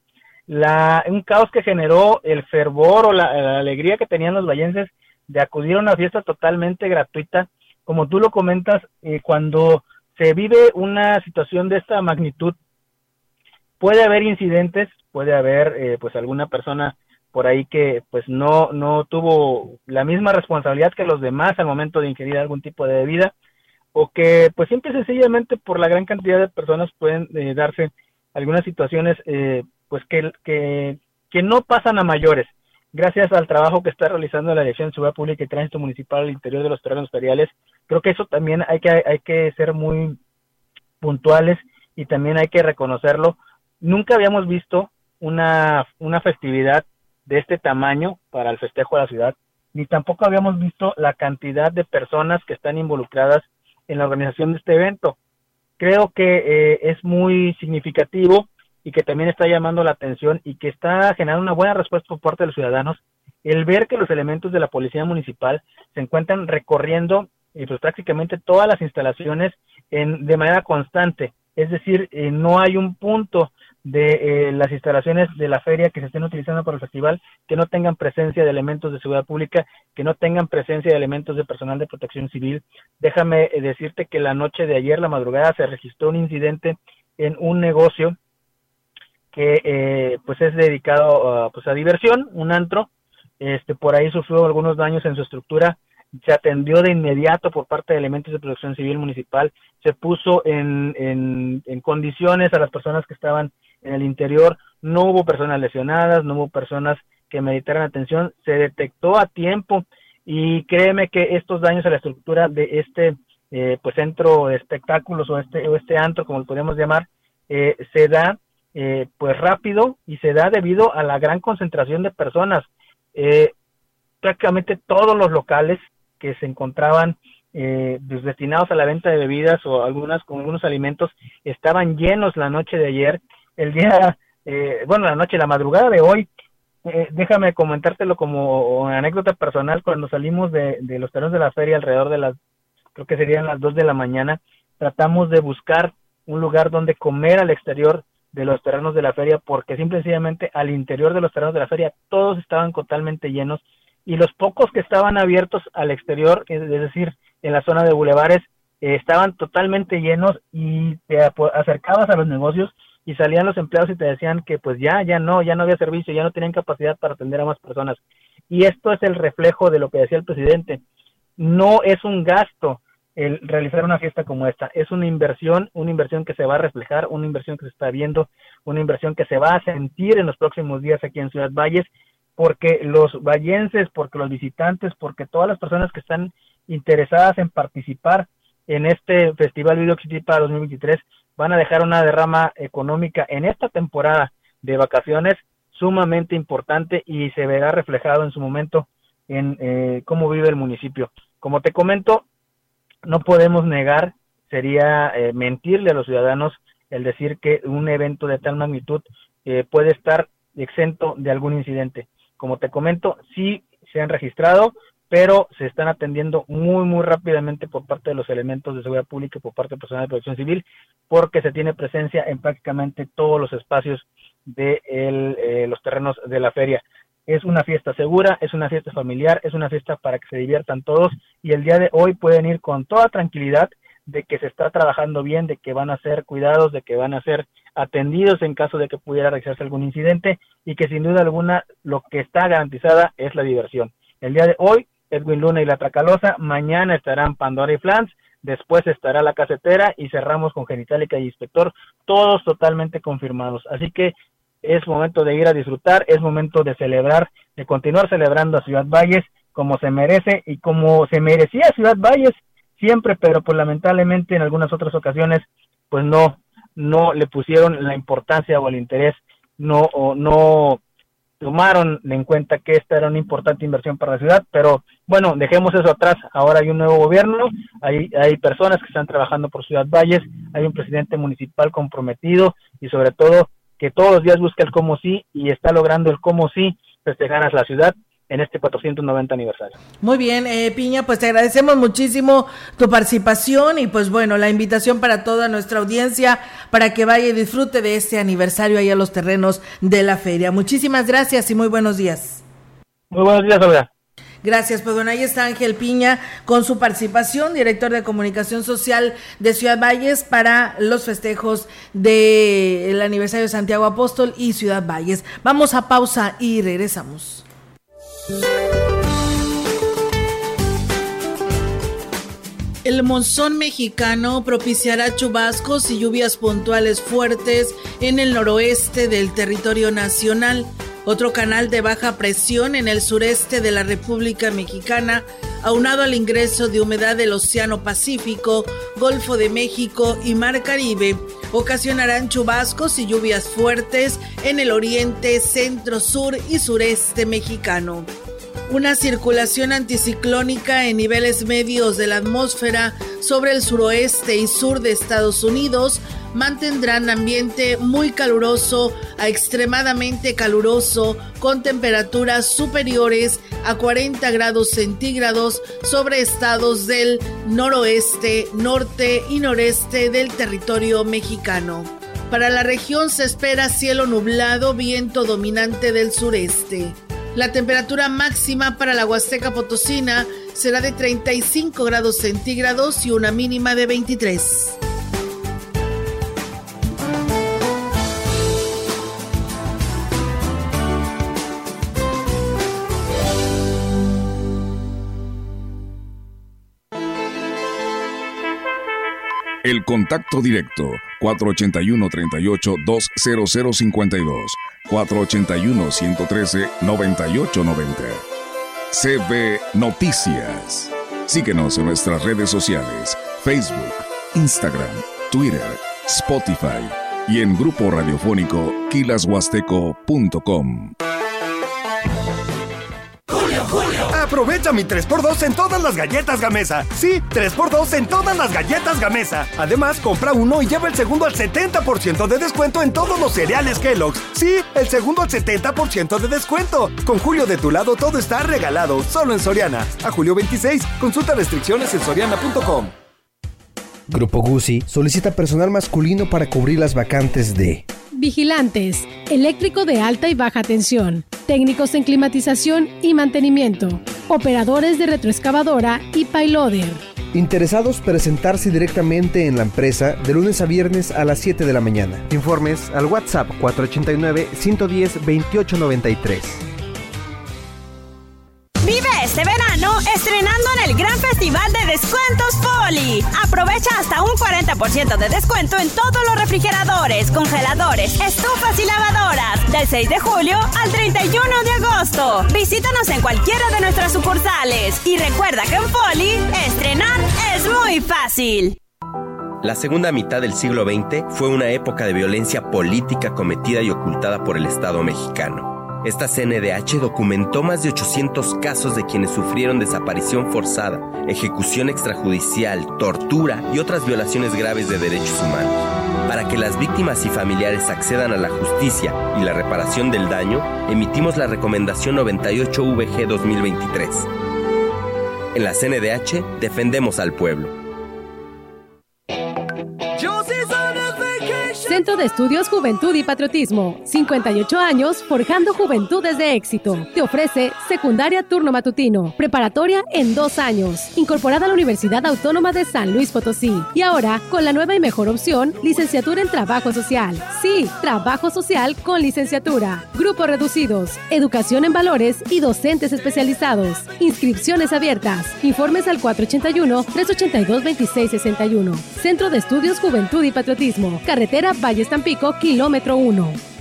la, un caos que generó el fervor o la, la alegría que tenían los vallenses de acudir a una fiesta totalmente gratuita. Como tú lo comentas, eh, cuando se vive una situación de esta magnitud, puede haber incidentes, puede haber eh, pues alguna persona por ahí que pues no no tuvo la misma responsabilidad que los demás al momento de ingerir algún tipo de bebida o que pues simple y sencillamente por la gran cantidad de personas pueden eh, darse algunas situaciones pues que, que, que no pasan a mayores gracias al trabajo que está realizando la Dirección de Seguridad Pública y Tránsito Municipal al interior de los terrenos feriales, creo que eso también hay que, hay que ser muy puntuales y también hay que reconocerlo. Nunca habíamos visto una, una festividad de este tamaño para el festejo de la ciudad, ni tampoco habíamos visto la cantidad de personas que están involucradas en la organización de este evento. creo que eh, es muy significativo y que también está llamando la atención y que está generando una buena respuesta por parte de los ciudadanos el ver que los elementos de la policía municipal se encuentran recorriendo eh, pues prácticamente todas las instalaciones en, de manera constante. Es decir, eh, no hay un punto de eh, las instalaciones de la feria que se estén utilizando para el festival que no tengan presencia de elementos de seguridad pública, que no tengan presencia de elementos de personal de protección civil. Déjame decirte que la noche de ayer, la madrugada, se registró un incidente en un negocio que pues es dedicado pues a diversión, un antro, este, por ahí sufrió algunos daños en su estructura, se atendió de inmediato por parte de elementos de protección civil municipal, se puso en, en, condiciones a las personas que estaban en el interior, no hubo personas lesionadas, no hubo personas que meditaran atención, se detectó a tiempo. Y créeme que estos daños a la estructura de este eh, pues centro de espectáculos o este o este antro como lo podemos llamar eh, se da eh, pues rápido y se da debido a la gran concentración de personas eh, prácticamente todos los locales que se encontraban eh, pues, destinados a la venta de bebidas o algunas con algunos alimentos estaban llenos la noche de ayer, el día, eh, bueno, la noche, la madrugada de hoy. Eh, déjame comentártelo como anécdota personal, cuando salimos de, los terrenos de la feria alrededor de las, creo que serían las dos de la mañana, tratamos de buscar un lugar donde comer al exterior de los terrenos de la feria porque simple y sencillamente al interior de los terrenos de la feria todos estaban totalmente llenos y los pocos que estaban abiertos al exterior, es decir, en la zona de bulevares, eh, estaban totalmente llenos y te acercabas a los negocios y salían los empleados y te decían que pues ya, ya no, ya no había servicio, ya no tenían capacidad para atender a más personas. Y esto es el reflejo de lo que decía el presidente. No es un gasto, el realizar una fiesta como esta. Es una inversión, una inversión que se va a reflejar, una inversión que se está viendo, una inversión que se va a sentir en los próximos días aquí en Ciudad Valles, porque los vallenses, porque los visitantes, porque todas las personas que están interesadas en participar en este Festival Video para 2023 van a dejar una derrama económica en esta temporada de vacaciones sumamente importante y se verá reflejado en su momento en eh, cómo vive el municipio. Como te comento, no podemos negar, sería eh, mentirle a los ciudadanos el decir que un evento de tal magnitud eh, puede estar exento de algún incidente. Como te comento, sí se han registrado, pero se están atendiendo muy, muy rápidamente por parte de los elementos de seguridad pública y por parte del personal de protección civil, porque se tiene presencia en prácticamente todos los espacios de eh, los terrenos de la feria es una fiesta segura, es una fiesta familiar, es una fiesta para que se diviertan todos y el día de hoy pueden ir con toda tranquilidad de que se está trabajando bien, de que van a ser cuidados, de que van a ser atendidos en caso de que pudiera realizarse algún incidente y que sin duda alguna lo que está garantizada es la diversión. El día de hoy, Edwin Luna y la Tracalosa, mañana estarán Pandora y Flans, después estará la casetera y cerramos con Genitalica y Inspector, todos totalmente confirmados. Así que es momento de ir a disfrutar, es momento de celebrar, de continuar celebrando a Ciudad Valles como se merece y como se merecía Ciudad Valles siempre, pero pues lamentablemente en algunas otras ocasiones pues no no le pusieron la importancia o el interés, no o no tomaron en cuenta que esta era una importante inversión para la ciudad, pero bueno, dejemos eso atrás, ahora hay un nuevo gobierno, hay, hay personas que están trabajando por Ciudad Valles, hay un presidente municipal comprometido y sobre todo que todos los días busca el cómo sí y está logrando el cómo sí festejar a la ciudad en este 490 aniversario. Muy bien, eh, Piña, pues te agradecemos muchísimo tu participación y pues bueno, la invitación para toda nuestra audiencia para que vaya y disfrute de este aniversario ahí a los terrenos de la feria. Muchísimas gracias y muy buenos días. Muy buenos días, Olga. Gracias, pues bueno, ahí está Ángel Piña con su participación, director de comunicación social de Ciudad Valles para los festejos del aniversario de Santiago Apóstol y Ciudad Valles. Vamos a pausa y regresamos. El monzón mexicano propiciará chubascos y lluvias puntuales fuertes en el noroeste del territorio nacional otro canal de baja presión en el sureste de la República Mexicana, aunado al ingreso de humedad del Océano Pacífico, Golfo de México y Mar Caribe, ocasionarán chubascos y lluvias fuertes en el oriente, centro, sur y sureste mexicano. Una circulación anticiclónica en niveles medios de la atmósfera sobre el suroeste y sur de Estados Unidos mantendrán ambiente muy caluroso a extremadamente caluroso con temperaturas superiores a 40 grados centígrados sobre estados del noroeste, norte y noreste del territorio mexicano. Para la región se espera cielo nublado, viento dominante del sureste. La temperatura máxima para la Huasteca Potosina será de 35 grados centígrados y una mínima de 23. El contacto directo 481-38-20052, 481-113-9890. CB Noticias. Síguenos en nuestras redes sociales, Facebook, Instagram, Twitter, Spotify y en grupo radiofónico kilashuasteco.com. Aprovecha mi 3x2 en todas las galletas Gamesa. Sí, 3x2 en todas las galletas Gamesa. Además, compra uno y lleva el segundo al 70% de descuento en todos los cereales Kellogg's. Sí, el segundo al 70% de descuento. Con Julio de tu lado todo está regalado, solo en Soriana. A julio 26, consulta restricciones en soriana.com. Grupo Guzzi solicita personal masculino para cubrir las vacantes de Vigilantes, eléctrico de alta y baja tensión, técnicos en climatización y mantenimiento, operadores de retroexcavadora y payloader. Interesados presentarse directamente en la empresa de lunes a viernes a las 7 de la mañana. Informes al WhatsApp 489 110 2893. Vive este verano estrenando en el gran festival de descuentos Poli. Aprovecha hasta un 40% de descuento en todos los refrigeradores, congeladores, estufas y lavadoras. Del 6 de julio al 31 de agosto. Visítanos en cualquiera de nuestras sucursales. Y recuerda que en Poli, estrenar es muy fácil. La segunda mitad del siglo XX fue una época de violencia política cometida y ocultada por el Estado mexicano. Esta CNDH documentó más de 800 casos de quienes sufrieron desaparición forzada, ejecución extrajudicial, tortura y otras violaciones graves de derechos humanos. Para que las víctimas y familiares accedan a la justicia y la reparación del daño, emitimos la recomendación 98VG 2023. En la CNDH defendemos al pueblo. Centro de Estudios Juventud y Patriotismo. 58 años forjando juventudes de éxito. Te ofrece secundaria turno matutino, preparatoria en dos años, incorporada a la Universidad Autónoma de San Luis Potosí. Y ahora, con la nueva y mejor opción, licenciatura en Trabajo Social. Sí, Trabajo Social con licenciatura. Grupos reducidos, educación en valores y docentes especializados. Inscripciones abiertas. Informes al 481-382-2661. Centro de Estudios Juventud y Patriotismo. Carretera Valle Tampico, kilómetro 1.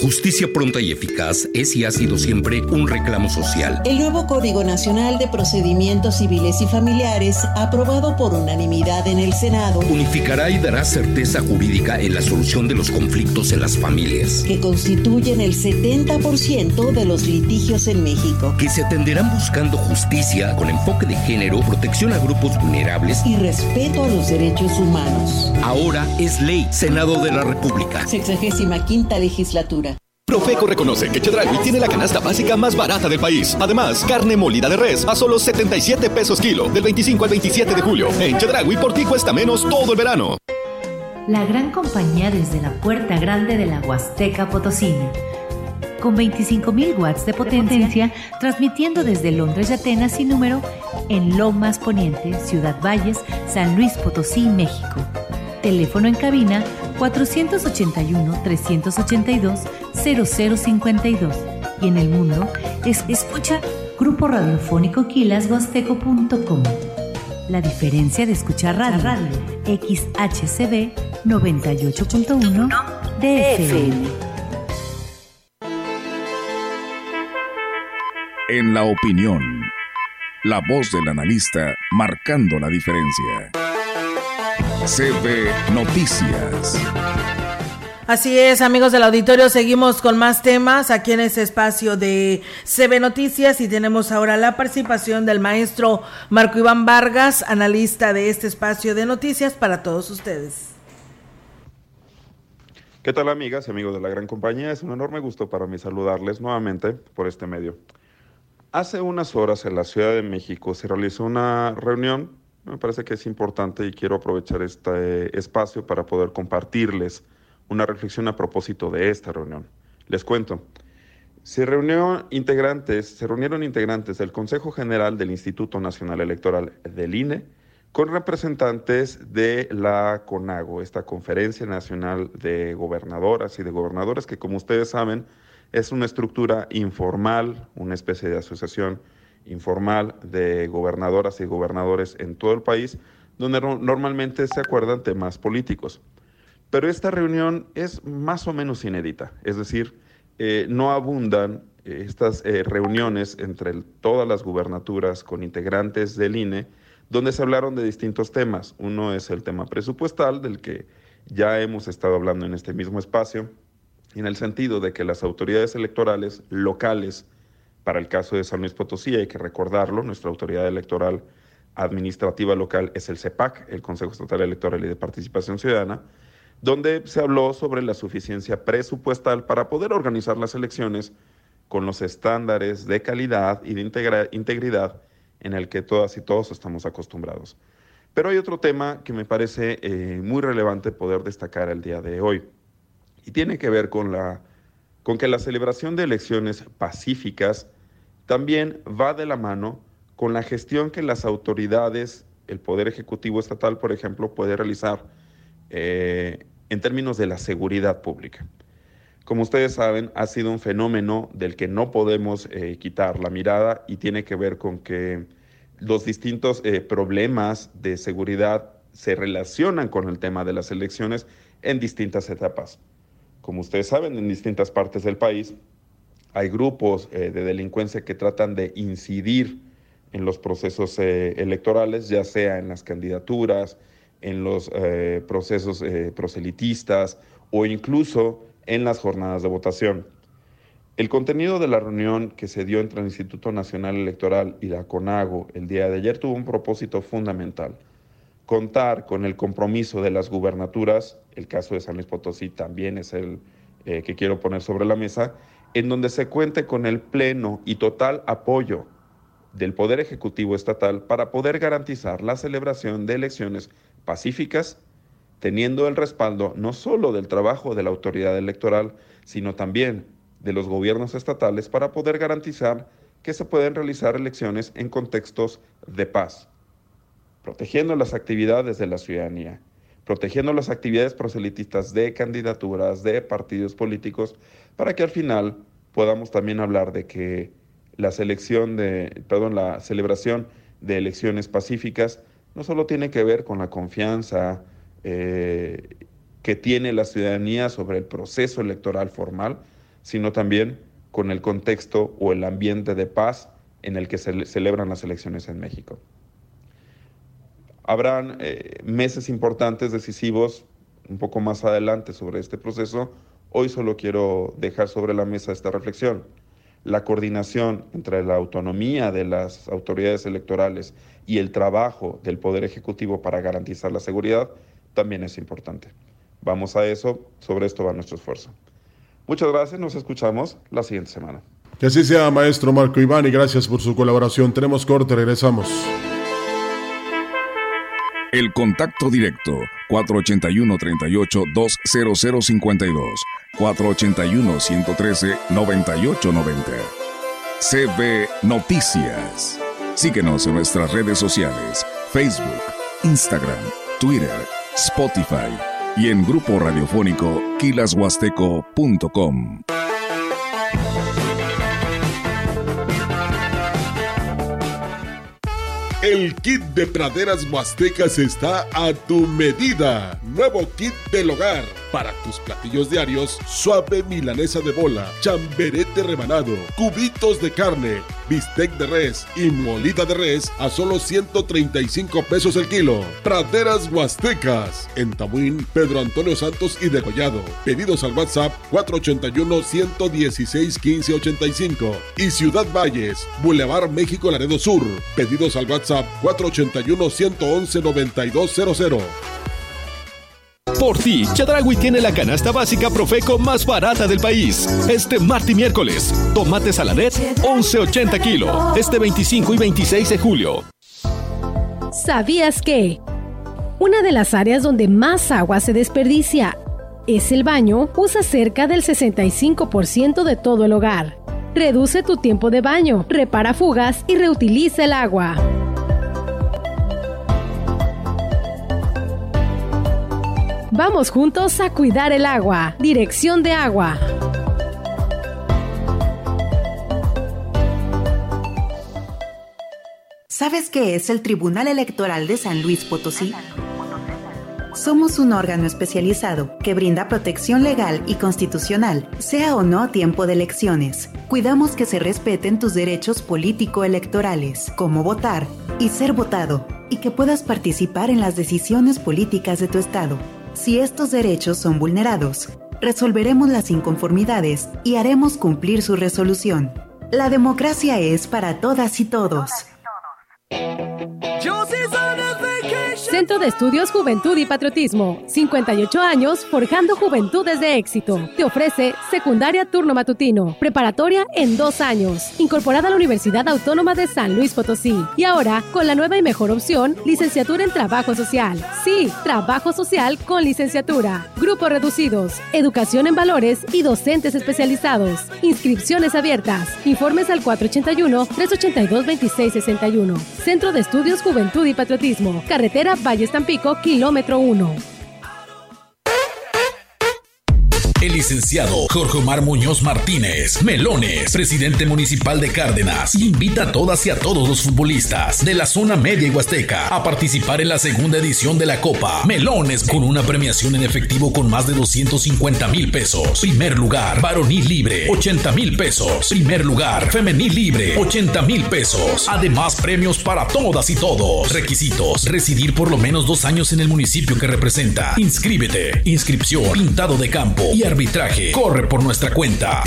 Justicia pronta y eficaz es y ha sido siempre un reclamo social. El nuevo Código Nacional de Procedimientos Civiles y Familiares, aprobado por unanimidad en el Senado, unificará y dará certeza jurídica en la solución de los conflictos en las familias, que constituyen el 70% de los litigios en México, que se atenderán buscando justicia con enfoque de género, protección a grupos vulnerables y respeto a los derechos humanos. Ahora es ley, Senado de la República. Sexagésima quinta legislatura. Profeco reconoce que Chedraui tiene la canasta básica más barata del país. Además, carne molida de res a solo 77 pesos kilo del 25 al 27 de julio. En Chedraui por ti cuesta menos todo el verano. La gran compañía desde la puerta grande de la Huasteca Potosina. Con 25.000 watts de potencia, transmitiendo desde Londres y Atenas sin número en Lomas Poniente, Ciudad Valles, San Luis Potosí, México. Teléfono en cabina 481-382-0052. Y en el mundo, es, escucha Grupo Radiofónico Quilashuasteco.com. La diferencia de escuchar radio, radio. XHCB 98.1 DFM. En la opinión, la voz del analista marcando la diferencia. CB Noticias. Así es, amigos del auditorio, seguimos con más temas aquí en este espacio de CB Noticias y tenemos ahora la participación del maestro Marco Iván Vargas, analista de este espacio de noticias para todos ustedes. ¿Qué tal amigas y amigos de la gran compañía? Es un enorme gusto para mí saludarles nuevamente por este medio. Hace unas horas en la Ciudad de México se realizó una reunión, me parece que es importante y quiero aprovechar este espacio para poder compartirles una reflexión a propósito de esta reunión. Les cuento. Se, reunió integrantes, se reunieron integrantes del Consejo General del Instituto Nacional Electoral del INE con representantes de la CONAGO, esta Conferencia Nacional de Gobernadoras y de Gobernadores, que como ustedes saben es una estructura informal, una especie de asociación informal de gobernadoras y gobernadores en todo el país, donde normalmente se acuerdan temas políticos. Pero esta reunión es más o menos inédita, es decir, eh, no abundan eh, estas eh, reuniones entre todas las gubernaturas con integrantes del INE, donde se hablaron de distintos temas. Uno es el tema presupuestal, del que ya hemos estado hablando en este mismo espacio, en el sentido de que las autoridades electorales locales, para el caso de San Luis Potosí, hay que recordarlo, nuestra autoridad electoral administrativa local es el CEPAC, el Consejo Estatal Electoral y de Participación Ciudadana, donde se habló sobre la suficiencia presupuestal para poder organizar las elecciones con los estándares de calidad y de integridad en el que todas y todos estamos acostumbrados. Pero hay otro tema que me parece eh, muy relevante poder destacar el día de hoy y tiene que ver con, la, con que la celebración de elecciones pacíficas también va de la mano con la gestión que las autoridades, el Poder Ejecutivo Estatal, por ejemplo, puede realizar eh, en términos de la seguridad pública. Como ustedes saben, ha sido un fenómeno del que no podemos eh, quitar la mirada y tiene que ver con que los distintos eh, problemas de seguridad se relacionan con el tema de las elecciones en distintas etapas. Como ustedes saben, en distintas partes del país hay grupos de delincuencia que tratan de incidir en los procesos electorales, ya sea en las candidaturas, en los eh, procesos eh, proselitistas o incluso en las jornadas de votación. El contenido de la reunión que se dio entre el Instituto Nacional Electoral y la CONAGO el día de ayer tuvo un propósito fundamental, contar con el compromiso de las gubernaturas, el caso de San Luis Potosí también es el eh, que quiero poner sobre la mesa, en donde se cuente con el pleno y total apoyo del Poder Ejecutivo Estatal para poder garantizar la celebración de elecciones pacíficas, teniendo el respaldo no solo del trabajo de la autoridad electoral, sino también de los gobiernos estatales para poder garantizar que se pueden realizar elecciones en contextos de paz, protegiendo las actividades de la ciudadanía, protegiendo las actividades proselitistas de candidaturas, de partidos políticos, para que al final podamos también hablar de que la selección de, perdón, la celebración de elecciones pacíficas no solo tiene que ver con la confianza eh, que tiene la ciudadanía sobre el proceso electoral formal, sino también con el contexto o el ambiente de paz en el que se celebran las elecciones en México. Habrán eh, meses importantes, decisivos, un poco más adelante sobre este proceso. Hoy solo quiero dejar sobre la mesa esta reflexión. La coordinación entre la autonomía de las autoridades electorales y el trabajo del Poder Ejecutivo para garantizar la seguridad también es importante. Vamos a eso, sobre esto va nuestro esfuerzo. Muchas gracias, nos escuchamos la siguiente semana. Que así sea, maestro Marco Iván, y gracias por su colaboración. Tenemos corte, regresamos. El contacto directo 481-38-20052 481-113-9890 CB Noticias. Síguenos en nuestras redes sociales, Facebook, Instagram, Twitter, Spotify y en grupo radiofónico kilashuasteco.com. El kit de praderas huastecas está a tu medida. Nuevo kit del hogar Para tus platillos diarios, suave milanesa de bola, chamberete rebanado, cubitos de carne, bistec de res y molida de res a solo 135 pesos el kilo. Praderas Huastecas, en Tamuín, Pedro Antonio Santos y Degollado. Pedidos al WhatsApp 481-116-1585. Y Ciudad Valles, Boulevard México Laredo Sur. Pedidos al WhatsApp 481-111-9200. Por ti, Chedragui tiene la canasta básica Profeco más barata del país. Este martes y miércoles, tomate saladet 11.80 kilo. Este 25 y 26 de julio. ¿Sabías que? Una de las áreas donde más agua se desperdicia es el baño, usa cerca del 65% de todo el hogar. Reduce tu tiempo de baño, repara fugas y reutiliza el agua. Vamos juntos a cuidar el agua. Dirección de agua. ¿Sabes qué es el Tribunal Electoral de San Luis Potosí? Somos un órgano especializado que brinda protección legal y constitucional, sea o no tiempo de elecciones. Cuidamos que se respeten tus derechos político-electorales, como votar y ser votado, y que puedas participar en las decisiones políticas de tu estado. Si estos derechos son vulnerados, resolveremos las inconformidades y haremos cumplir su resolución. La democracia es para todas y todos. Centro de Estudios Juventud y Patriotismo. 58 años forjando juventudes de éxito. Te ofrece secundaria turno matutino, preparatoria en dos años, incorporada a la Universidad Autónoma de San Luis Potosí. Y ahora, con la nueva y mejor opción, licenciatura en Trabajo Social. Sí, Trabajo Social con licenciatura. Grupos reducidos, educación en valores y docentes especializados. Inscripciones abiertas. Informes al 481-382-2661. Centro de Estudios Juventud y Patriotismo. Carretera Valle Tampico, kilómetro 1. El licenciado Jorge Omar Muñoz Martínez, Melones, presidente municipal de Cárdenas, invita a todas y a todos los futbolistas de la zona media y huasteca a participar en la segunda edición de la Copa Melones con una premiación en efectivo con más de 250 mil pesos. Primer lugar, varonil libre, 80 mil pesos. Primer lugar, femenil libre, 80 mil pesos. Además, premios para todas y todos. Requisitos, residir por lo menos dos años en el municipio que representa. Inscríbete. Inscripción, pintado de campo y arbitraje corre por nuestra cuenta.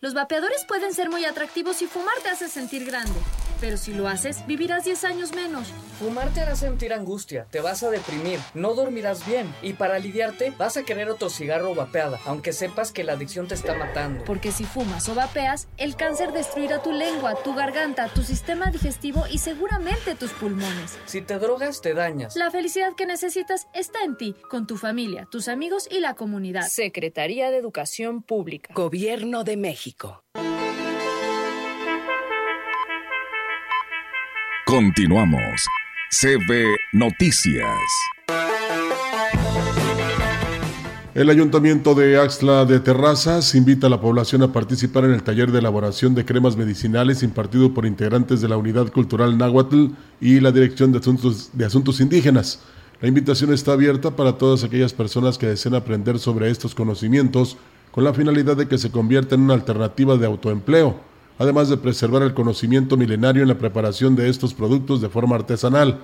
Los vapeadores pueden ser muy atractivos si fumar te hace sentir grande. Pero si lo haces, vivirás 10 años menos. Fumar te hará sentir angustia, te vas a deprimir, no dormirás bien y para aliviarte vas a querer otro cigarro vapeada, aunque sepas que la adicción te está matando. Porque si fumas o vapeas, el cáncer destruirá tu lengua, tu garganta, tu sistema digestivo y seguramente tus pulmones. Si te drogas, te dañas. La felicidad que necesitas está en ti, con tu familia, tus amigos y la comunidad. Secretaría de Educación Pública. Gobierno de México. Continuamos. CB Noticias. El Ayuntamiento de Axtla de Terrazas invita a la población a participar en el taller de elaboración de cremas medicinales impartido por integrantes de la Unidad Cultural Náhuatl y la Dirección de Asuntos, de Asuntos Indígenas. La invitación está abierta para todas aquellas personas que deseen aprender sobre estos conocimientos con la finalidad de que se convierta en una alternativa de autoempleo además de preservar el conocimiento milenario en la preparación de estos productos de forma artesanal.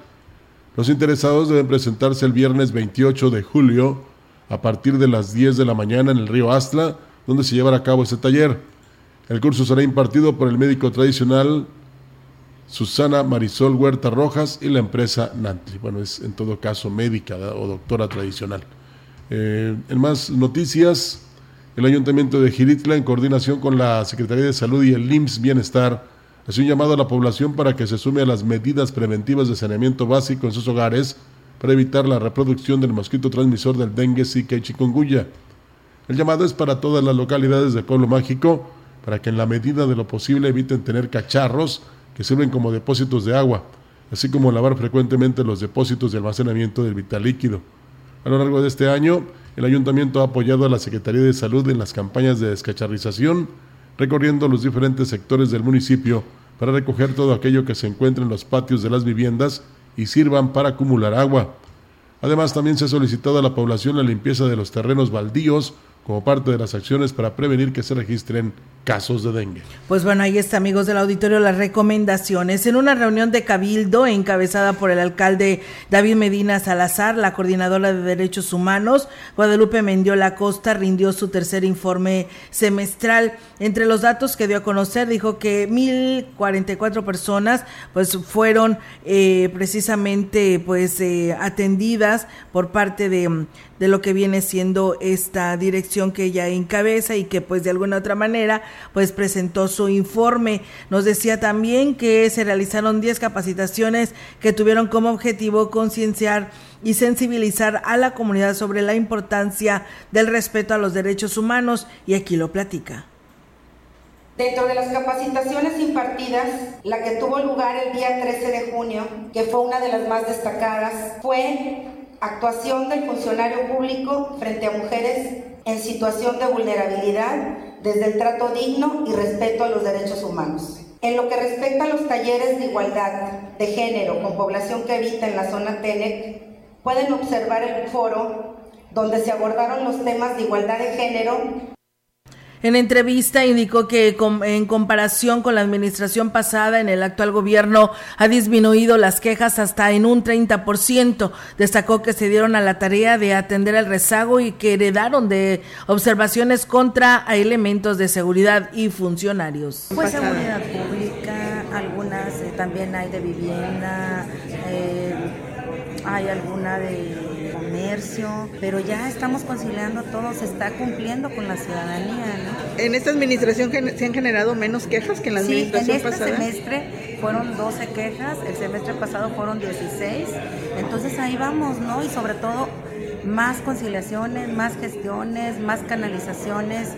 Los interesados deben presentarse el viernes 28 de julio a partir de las 10 de la mañana en el río Astla, donde se llevará a cabo este taller. El curso será impartido por el médico tradicional Susana Marisol Huerta Rojas y la empresa Nantli. Bueno, es en todo caso médica o doctora tradicional. Eh, en más noticias, el Ayuntamiento de Giritla, en coordinación con la Secretaría de Salud y el IMSS Bienestar, hace un llamado a la población para que se sume a las medidas preventivas de saneamiento básico en sus hogares para evitar la reproducción del mosquito transmisor del dengue, zika y chikungunya. El llamado es para todas las localidades del pueblo mágico para que en la medida de lo posible eviten tener cacharros que sirven como depósitos de agua, así como lavar frecuentemente los depósitos de almacenamiento del vital líquido. A lo largo de este año, el ayuntamiento ha apoyado a la Secretaría de Salud en las campañas de descacharrización, recorriendo los diferentes sectores del municipio para recoger todo aquello que se encuentra en los patios de las viviendas y sirvan para acumular agua. Además, también se ha solicitado a la población la limpieza de los terrenos baldíos como parte de las acciones para prevenir que se registren casos de dengue. Pues bueno, ahí está, amigos del auditorio, las recomendaciones. En una reunión de Cabildo encabezada por el alcalde David Medina Salazar, la coordinadora de Derechos Humanos, Guadalupe Mendiola Costa, rindió su tercer informe semestral. Entre los datos que dio a conocer, dijo que 1.044 personas pues fueron eh, precisamente pues eh, atendidas por parte de de lo que viene siendo esta dirección que ella encabeza y que pues de alguna otra manera pues presentó su informe. Nos decía también que se realizaron 10 capacitaciones que tuvieron como objetivo concienciar y sensibilizar a la comunidad sobre la importancia del respeto a los derechos humanos y aquí lo platica. Dentro de las capacitaciones impartidas, la que tuvo lugar el día 13 de junio, que fue una de las más destacadas, fue actuación del funcionario público frente a mujeres en situación de vulnerabilidad desde el trato digno y respeto a los derechos humanos. En lo que respecta a los talleres de igualdad de género con población que habita en la zona TENEC, pueden observar el foro donde se abordaron los temas de igualdad de género en entrevista indicó que en comparación con la administración pasada, en el actual gobierno ha disminuido las quejas hasta en un 30%. Destacó que se dieron a la tarea de atender el rezago y que heredaron de observaciones contra elementos de seguridad y funcionarios. Pues seguridad pública, algunas eh, también hay de vivienda, eh, hay alguna de comercio, pero ya estamos conciliando todo, se está cumpliendo con la ciudadanía. ¿no? ¿En esta administración se han generado menos quejas que en la administración sí, en este semestre fueron 12 quejas, el semestre pasado fueron 16, entonces ahí vamos, ¿no? Y sobre todo más conciliaciones, más gestiones, más canalizaciones.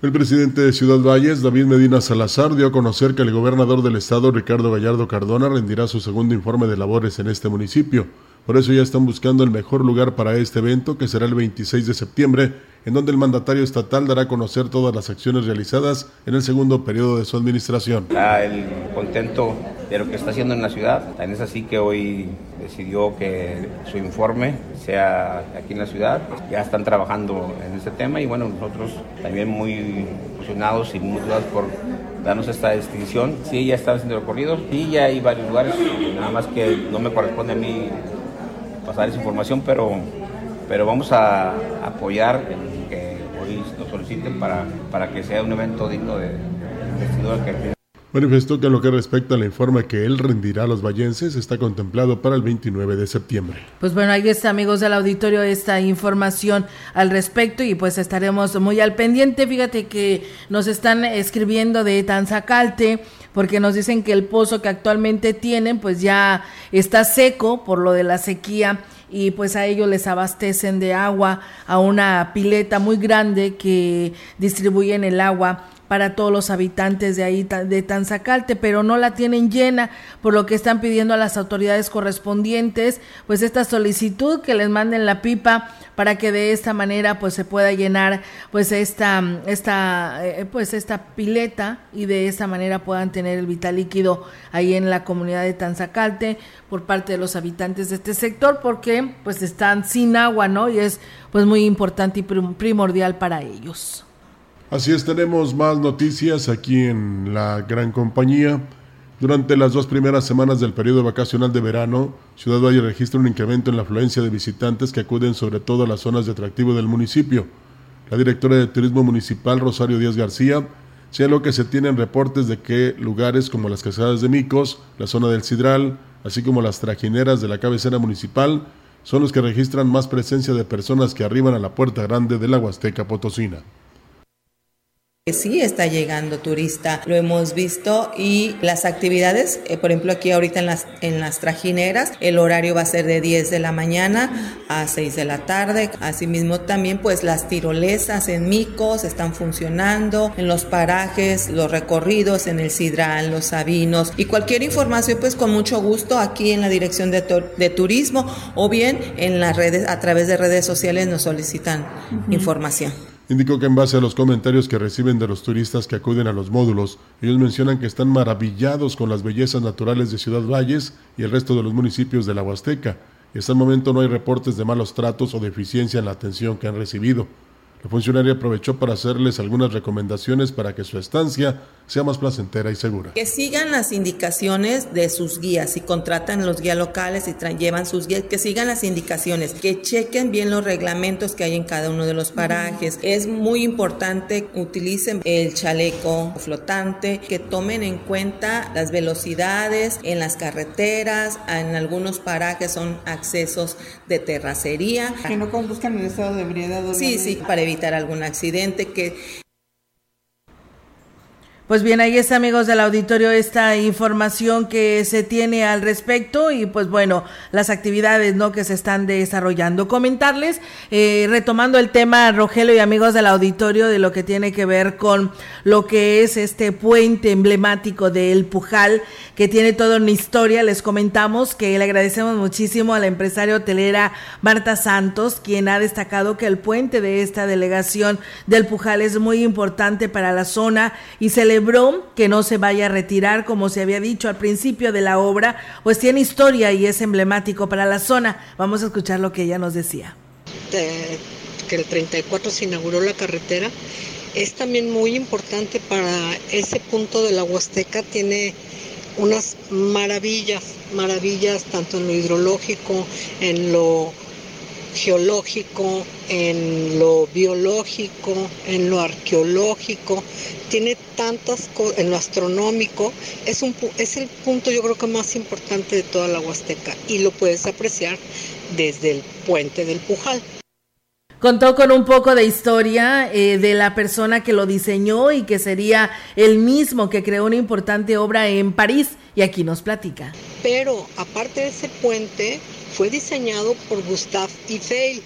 El presidente de Ciudad Valles, David Medina Salazar, dio a conocer que el gobernador del estado, Ricardo Gallardo Cardona, rendirá su segundo informe de labores en este municipio. Por eso ya están buscando el mejor lugar para este evento, que será el 26 de septiembre, en donde el mandatario estatal dará a conocer todas las acciones realizadas en el segundo periodo de su administración. Está el contento de lo que está haciendo en la ciudad. Tan es así que hoy decidió que su informe sea aquí en la ciudad. Ya están trabajando en este tema y bueno, nosotros también muy emocionados y muy motivados por darnos esta distinción. Sí, ya están haciendo recorridos y ya hay varios lugares, nada más que no me corresponde a mí pasar esa información, pero, pero vamos a apoyar en que hoy nos soliciten para, para que sea un evento digno de vestidura que Manifestó que en lo que respecta al informe que él rendirá a los vallenses está contemplado para el 29 de septiembre. Pues bueno, ahí está, amigos del auditorio, esta información al respecto y pues estaremos muy al pendiente. Fíjate que nos están escribiendo de Tanzacalte porque nos dicen que el pozo que actualmente tienen pues ya está seco por lo de la sequía y pues a ellos les abastecen de agua a una pileta muy grande que distribuyen el agua para todos los habitantes de ahí de Tanzacalte, pero no la tienen llena, por lo que están pidiendo a las autoridades correspondientes pues esta solicitud que les manden la pipa para que de esta manera pues se pueda llenar pues esta esta eh, pues esta pileta y de esta manera puedan tener el vital líquido ahí en la comunidad de Tanzacalte por parte de los habitantes de este sector porque pues están sin agua, ¿no? Y es pues muy importante y primordial para ellos. Así es, tenemos más noticias aquí en la gran compañía. Durante las dos primeras semanas del periodo vacacional de verano, Ciudad Valle registra un incremento en la afluencia de visitantes que acuden sobre todo a las zonas de atractivo del municipio. La directora de Turismo Municipal, Rosario Díaz García, señaló que se tienen reportes de que lugares como las Casadas de Micos, la zona del Sidral, así como las trajineras de la cabecera municipal, son los que registran más presencia de personas que arriban a la puerta grande de la Huasteca Potosina. Sí, está llegando turista, lo hemos visto y las actividades, eh, por ejemplo aquí ahorita en las, en las trajineras, el horario va a ser de 10 de la mañana a 6 de la tarde. Asimismo también pues las tirolesas en micos están funcionando, en los parajes, los recorridos en el Sidral, los Sabinos y cualquier información pues con mucho gusto aquí en la Dirección de, de Turismo o bien en las redes, a través de redes sociales nos solicitan información. Indicó que en base a los comentarios que reciben de los turistas que acuden a los módulos, ellos mencionan que están maravillados con las bellezas naturales de Ciudad Valles y el resto de los municipios de la Huasteca, y hasta el momento no hay reportes de malos tratos o deficiencia en la atención que han recibido. La funcionaria aprovechó para hacerles algunas recomendaciones para que su estancia sea más placentera y segura. Que sigan las indicaciones de sus guías, si contratan los guías locales y llevan sus guías, que sigan las indicaciones, que chequen bien los reglamentos que hay en cada uno de los parajes. Es muy importante que utilicen el chaleco flotante, que tomen en cuenta las velocidades en las carreteras, en algunos parajes son accesos de terracería. Que no conduzcan en estado de ebriedad. Sí, sí, para evitar evitar algún accidente que pues bien, ahí está, amigos del auditorio, esta información que se tiene al respecto y pues bueno, las actividades ¿no? que se están desarrollando. Comentarles, eh, retomando el tema, Rogelio y amigos del auditorio, de lo que tiene que ver con lo que es este puente emblemático del Pujal, que tiene toda una historia. Les comentamos que le agradecemos muchísimo a la empresaria hotelera Marta Santos, quien ha destacado que el puente de esta delegación del Pujal es muy importante para la zona y celebró que no se vaya a retirar como se había dicho al principio de la obra, pues tiene historia y es emblemático para la zona. Vamos a escuchar lo que ella nos decía. que el 34 se inauguró la carretera, es también muy importante para ese punto de la Huasteca, tiene unas maravillas, maravillas tanto en lo hidrológico, en lo geológico, en lo biológico, en lo arqueológico, tiene tantas cosas, en lo astronómico, es, un, es el punto yo creo que más importante de toda la Huasteca y lo puedes apreciar desde el puente del Pujal. Contó con un poco de historia eh, de la persona que lo diseñó y que sería el mismo que creó una importante obra en París y aquí nos platica. Pero aparte de ese puente, fue diseñado por Gustave Eiffel.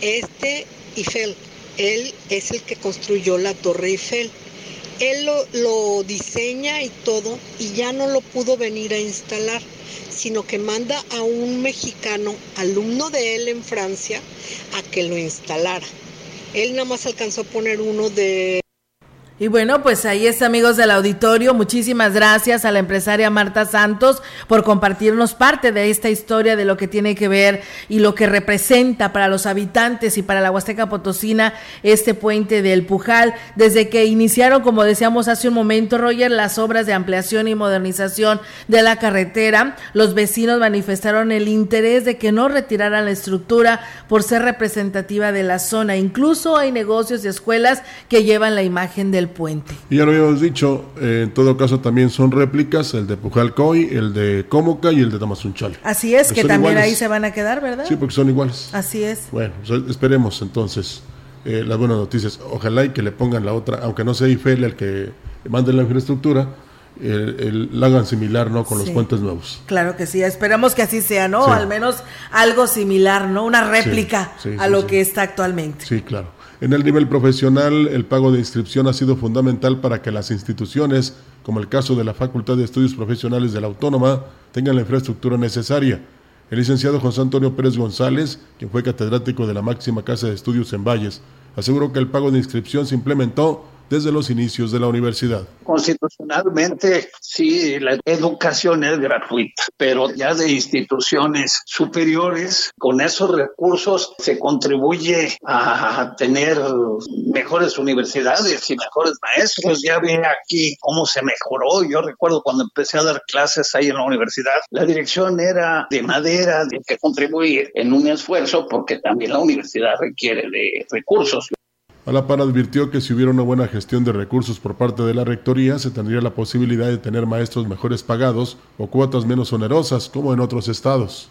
Este Eiffel, él es el que construyó la Torre Eiffel. Él lo, lo diseña y todo y ya no lo pudo venir a instalar, sino que manda a un mexicano, alumno de él en Francia, a que lo instalara. Él nada más alcanzó a poner uno de y bueno, pues ahí está, amigos del auditorio. Muchísimas gracias a la empresaria Marta Santos por compartirnos parte de esta historia de lo que tiene que ver y lo que representa para los habitantes y para la Huasteca Potosina este puente del Pujal. Desde que iniciaron, como decíamos hace un momento, Roger, las obras de ampliación y modernización de la carretera, los vecinos manifestaron el interés de que no retiraran la estructura por ser representativa de la zona. Incluso hay negocios y escuelas que llevan la imagen del puente. Y ya lo habíamos dicho, eh, en todo caso también son réplicas, el de Pujalcoy, el de Comoca y el de Tamazunchal. Así es, que, también ahí se van a quedar, ¿verdad? Sí, porque son iguales. Así es. Bueno, pues, esperemos entonces eh, las buenas noticias. Ojalá y que le pongan la otra, aunque no sea IFEL el que mande la infraestructura, el, la hagan similar, ¿no? Con los puentes nuevos. Claro que sí, esperamos que así sea, ¿no? Al menos algo similar, ¿no? Una réplica a lo que está actualmente. Sí, claro. En el nivel profesional, el pago de inscripción ha sido fundamental para que las instituciones, como el caso de la Facultad de Estudios Profesionales de la Autónoma, tengan la infraestructura necesaria. El licenciado José Antonio Pérez González, quien fue catedrático de la máxima casa de estudios en Valles, aseguró que el pago de inscripción se implementó desde los inicios de la universidad. Constitucionalmente, sí, la educación es gratuita, pero ya de instituciones superiores, con esos recursos se contribuye a tener mejores universidades y mejores maestros. Ya ve aquí cómo se mejoró. Yo recuerdo cuando empecé a dar clases ahí en la universidad, la dirección era de madera, de que contribuir en un esfuerzo porque también la universidad requiere de recursos. A la advirtió que si hubiera una buena gestión de recursos por parte de la Rectoría, se tendría la posibilidad de tener maestros mejores pagados o cuotas menos onerosas, como en otros estados.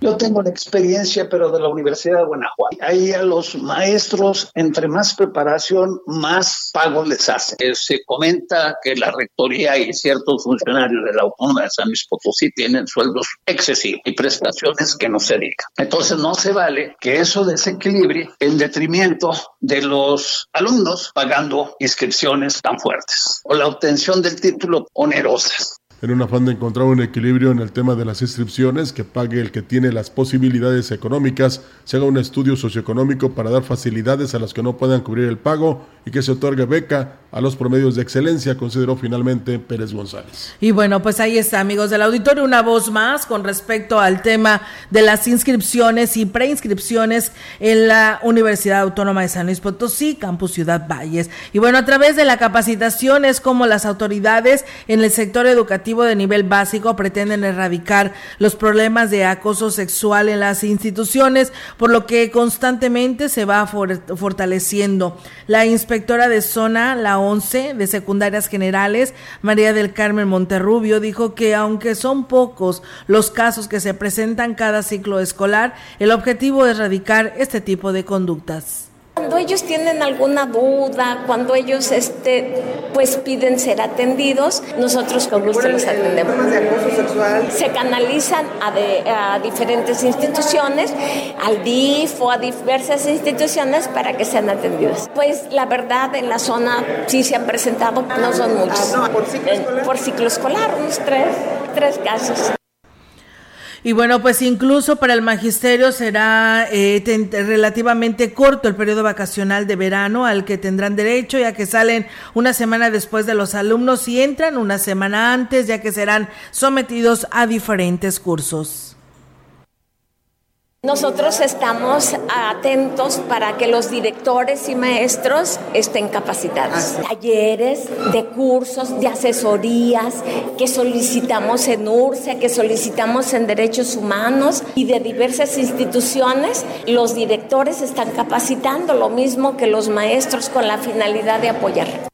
Yo tengo la experiencia, pero de la Universidad de Guanajuato. Ahí a los maestros, entre más preparación, más pagos les hace. Eh, se comenta que la rectoría y ciertos funcionarios de la Autónoma de San Luis Potosí tienen sueldos excesivos y prestaciones que no se dedican. Entonces no se vale que eso desequilibre en detrimento de los alumnos pagando inscripciones tan fuertes o la obtención del título onerosas. En un afán de encontrar un equilibrio en el tema de las inscripciones, que pague el que tiene las posibilidades económicas, se haga un estudio socioeconómico para dar facilidades a los que no puedan cubrir el pago y que se otorgue beca a los promedios de excelencia, consideró finalmente Pérez González. Y bueno, pues ahí está, amigos del auditorio, una voz más con respecto al tema de las inscripciones y preinscripciones en la Universidad Autónoma de San Luis Potosí, Campus Ciudad Valles. Y bueno, a través de la capacitación es como las autoridades en el sector educativo de nivel básico pretenden erradicar los problemas de acoso sexual en las instituciones, por lo que constantemente se va fortaleciendo. La inspectora de zona, la 11 de secundarias generales, María del Carmen Monterrubio, dijo que aunque son pocos los casos que se presentan cada ciclo escolar, el objetivo es erradicar este tipo de conductas. Cuando ellos tienen alguna duda, cuando ellos este, pues piden ser atendidos, nosotros con gusto los atendemos. Se canalizan a, a diferentes instituciones, al DIF o a diversas instituciones para que sean atendidos. Pues la verdad en la zona sí se han presentado, no son muchos. Ah, ¿Por ciclo escolar? Por ciclo escolar, unos tres, tres casos. Y bueno, pues incluso para el magisterio será eh, relativamente corto el periodo vacacional de verano al que tendrán derecho, ya que salen una semana después de los alumnos y entran una semana antes, ya que serán sometidos a diferentes cursos. Nosotros estamos atentos para que los directores y maestros estén capacitados. Talleres de cursos, de asesorías que solicitamos en URSE, que solicitamos en Derechos Humanos y de diversas instituciones. Los directores están capacitando lo mismo que los maestros con la finalidad de apoyar.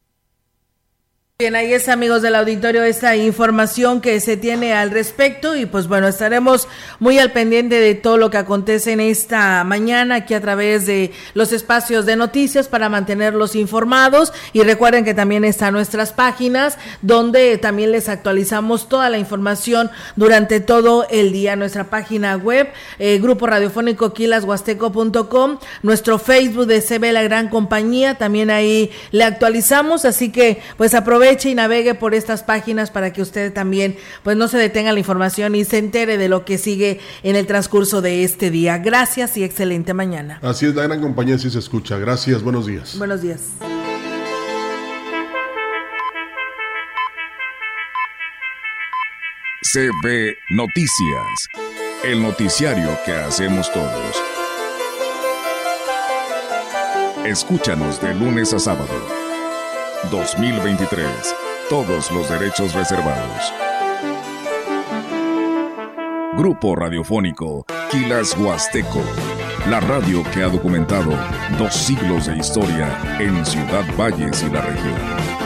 Bien, ahí es amigos del auditorio esta información que se tiene al respecto y pues bueno, estaremos muy al pendiente de todo lo que acontece en esta mañana aquí a través de los espacios de noticias para mantenerlos informados. Y recuerden que también están nuestras páginas donde también les actualizamos toda la información durante todo el día, nuestra página web, eh, grupo radiofónico quilashuasteco.com, nuestro Facebook de CB La Gran Compañía, también ahí le actualizamos, así que pues aprovechen aproveche y navegue por estas páginas para que usted también pues no se detenga la información y se entere de lo que sigue en el transcurso de este día. Gracias y excelente mañana. Así es, la gran compañía sí se escucha. Gracias, buenos días. Buenos días. CB Noticias, el noticiario que hacemos todos. Escúchanos de lunes a sábado 2023. Todos los derechos reservados. Grupo Radiofónico Quilas Huasteco. La radio que ha documentado dos siglos de historia en Ciudad Valles y la región.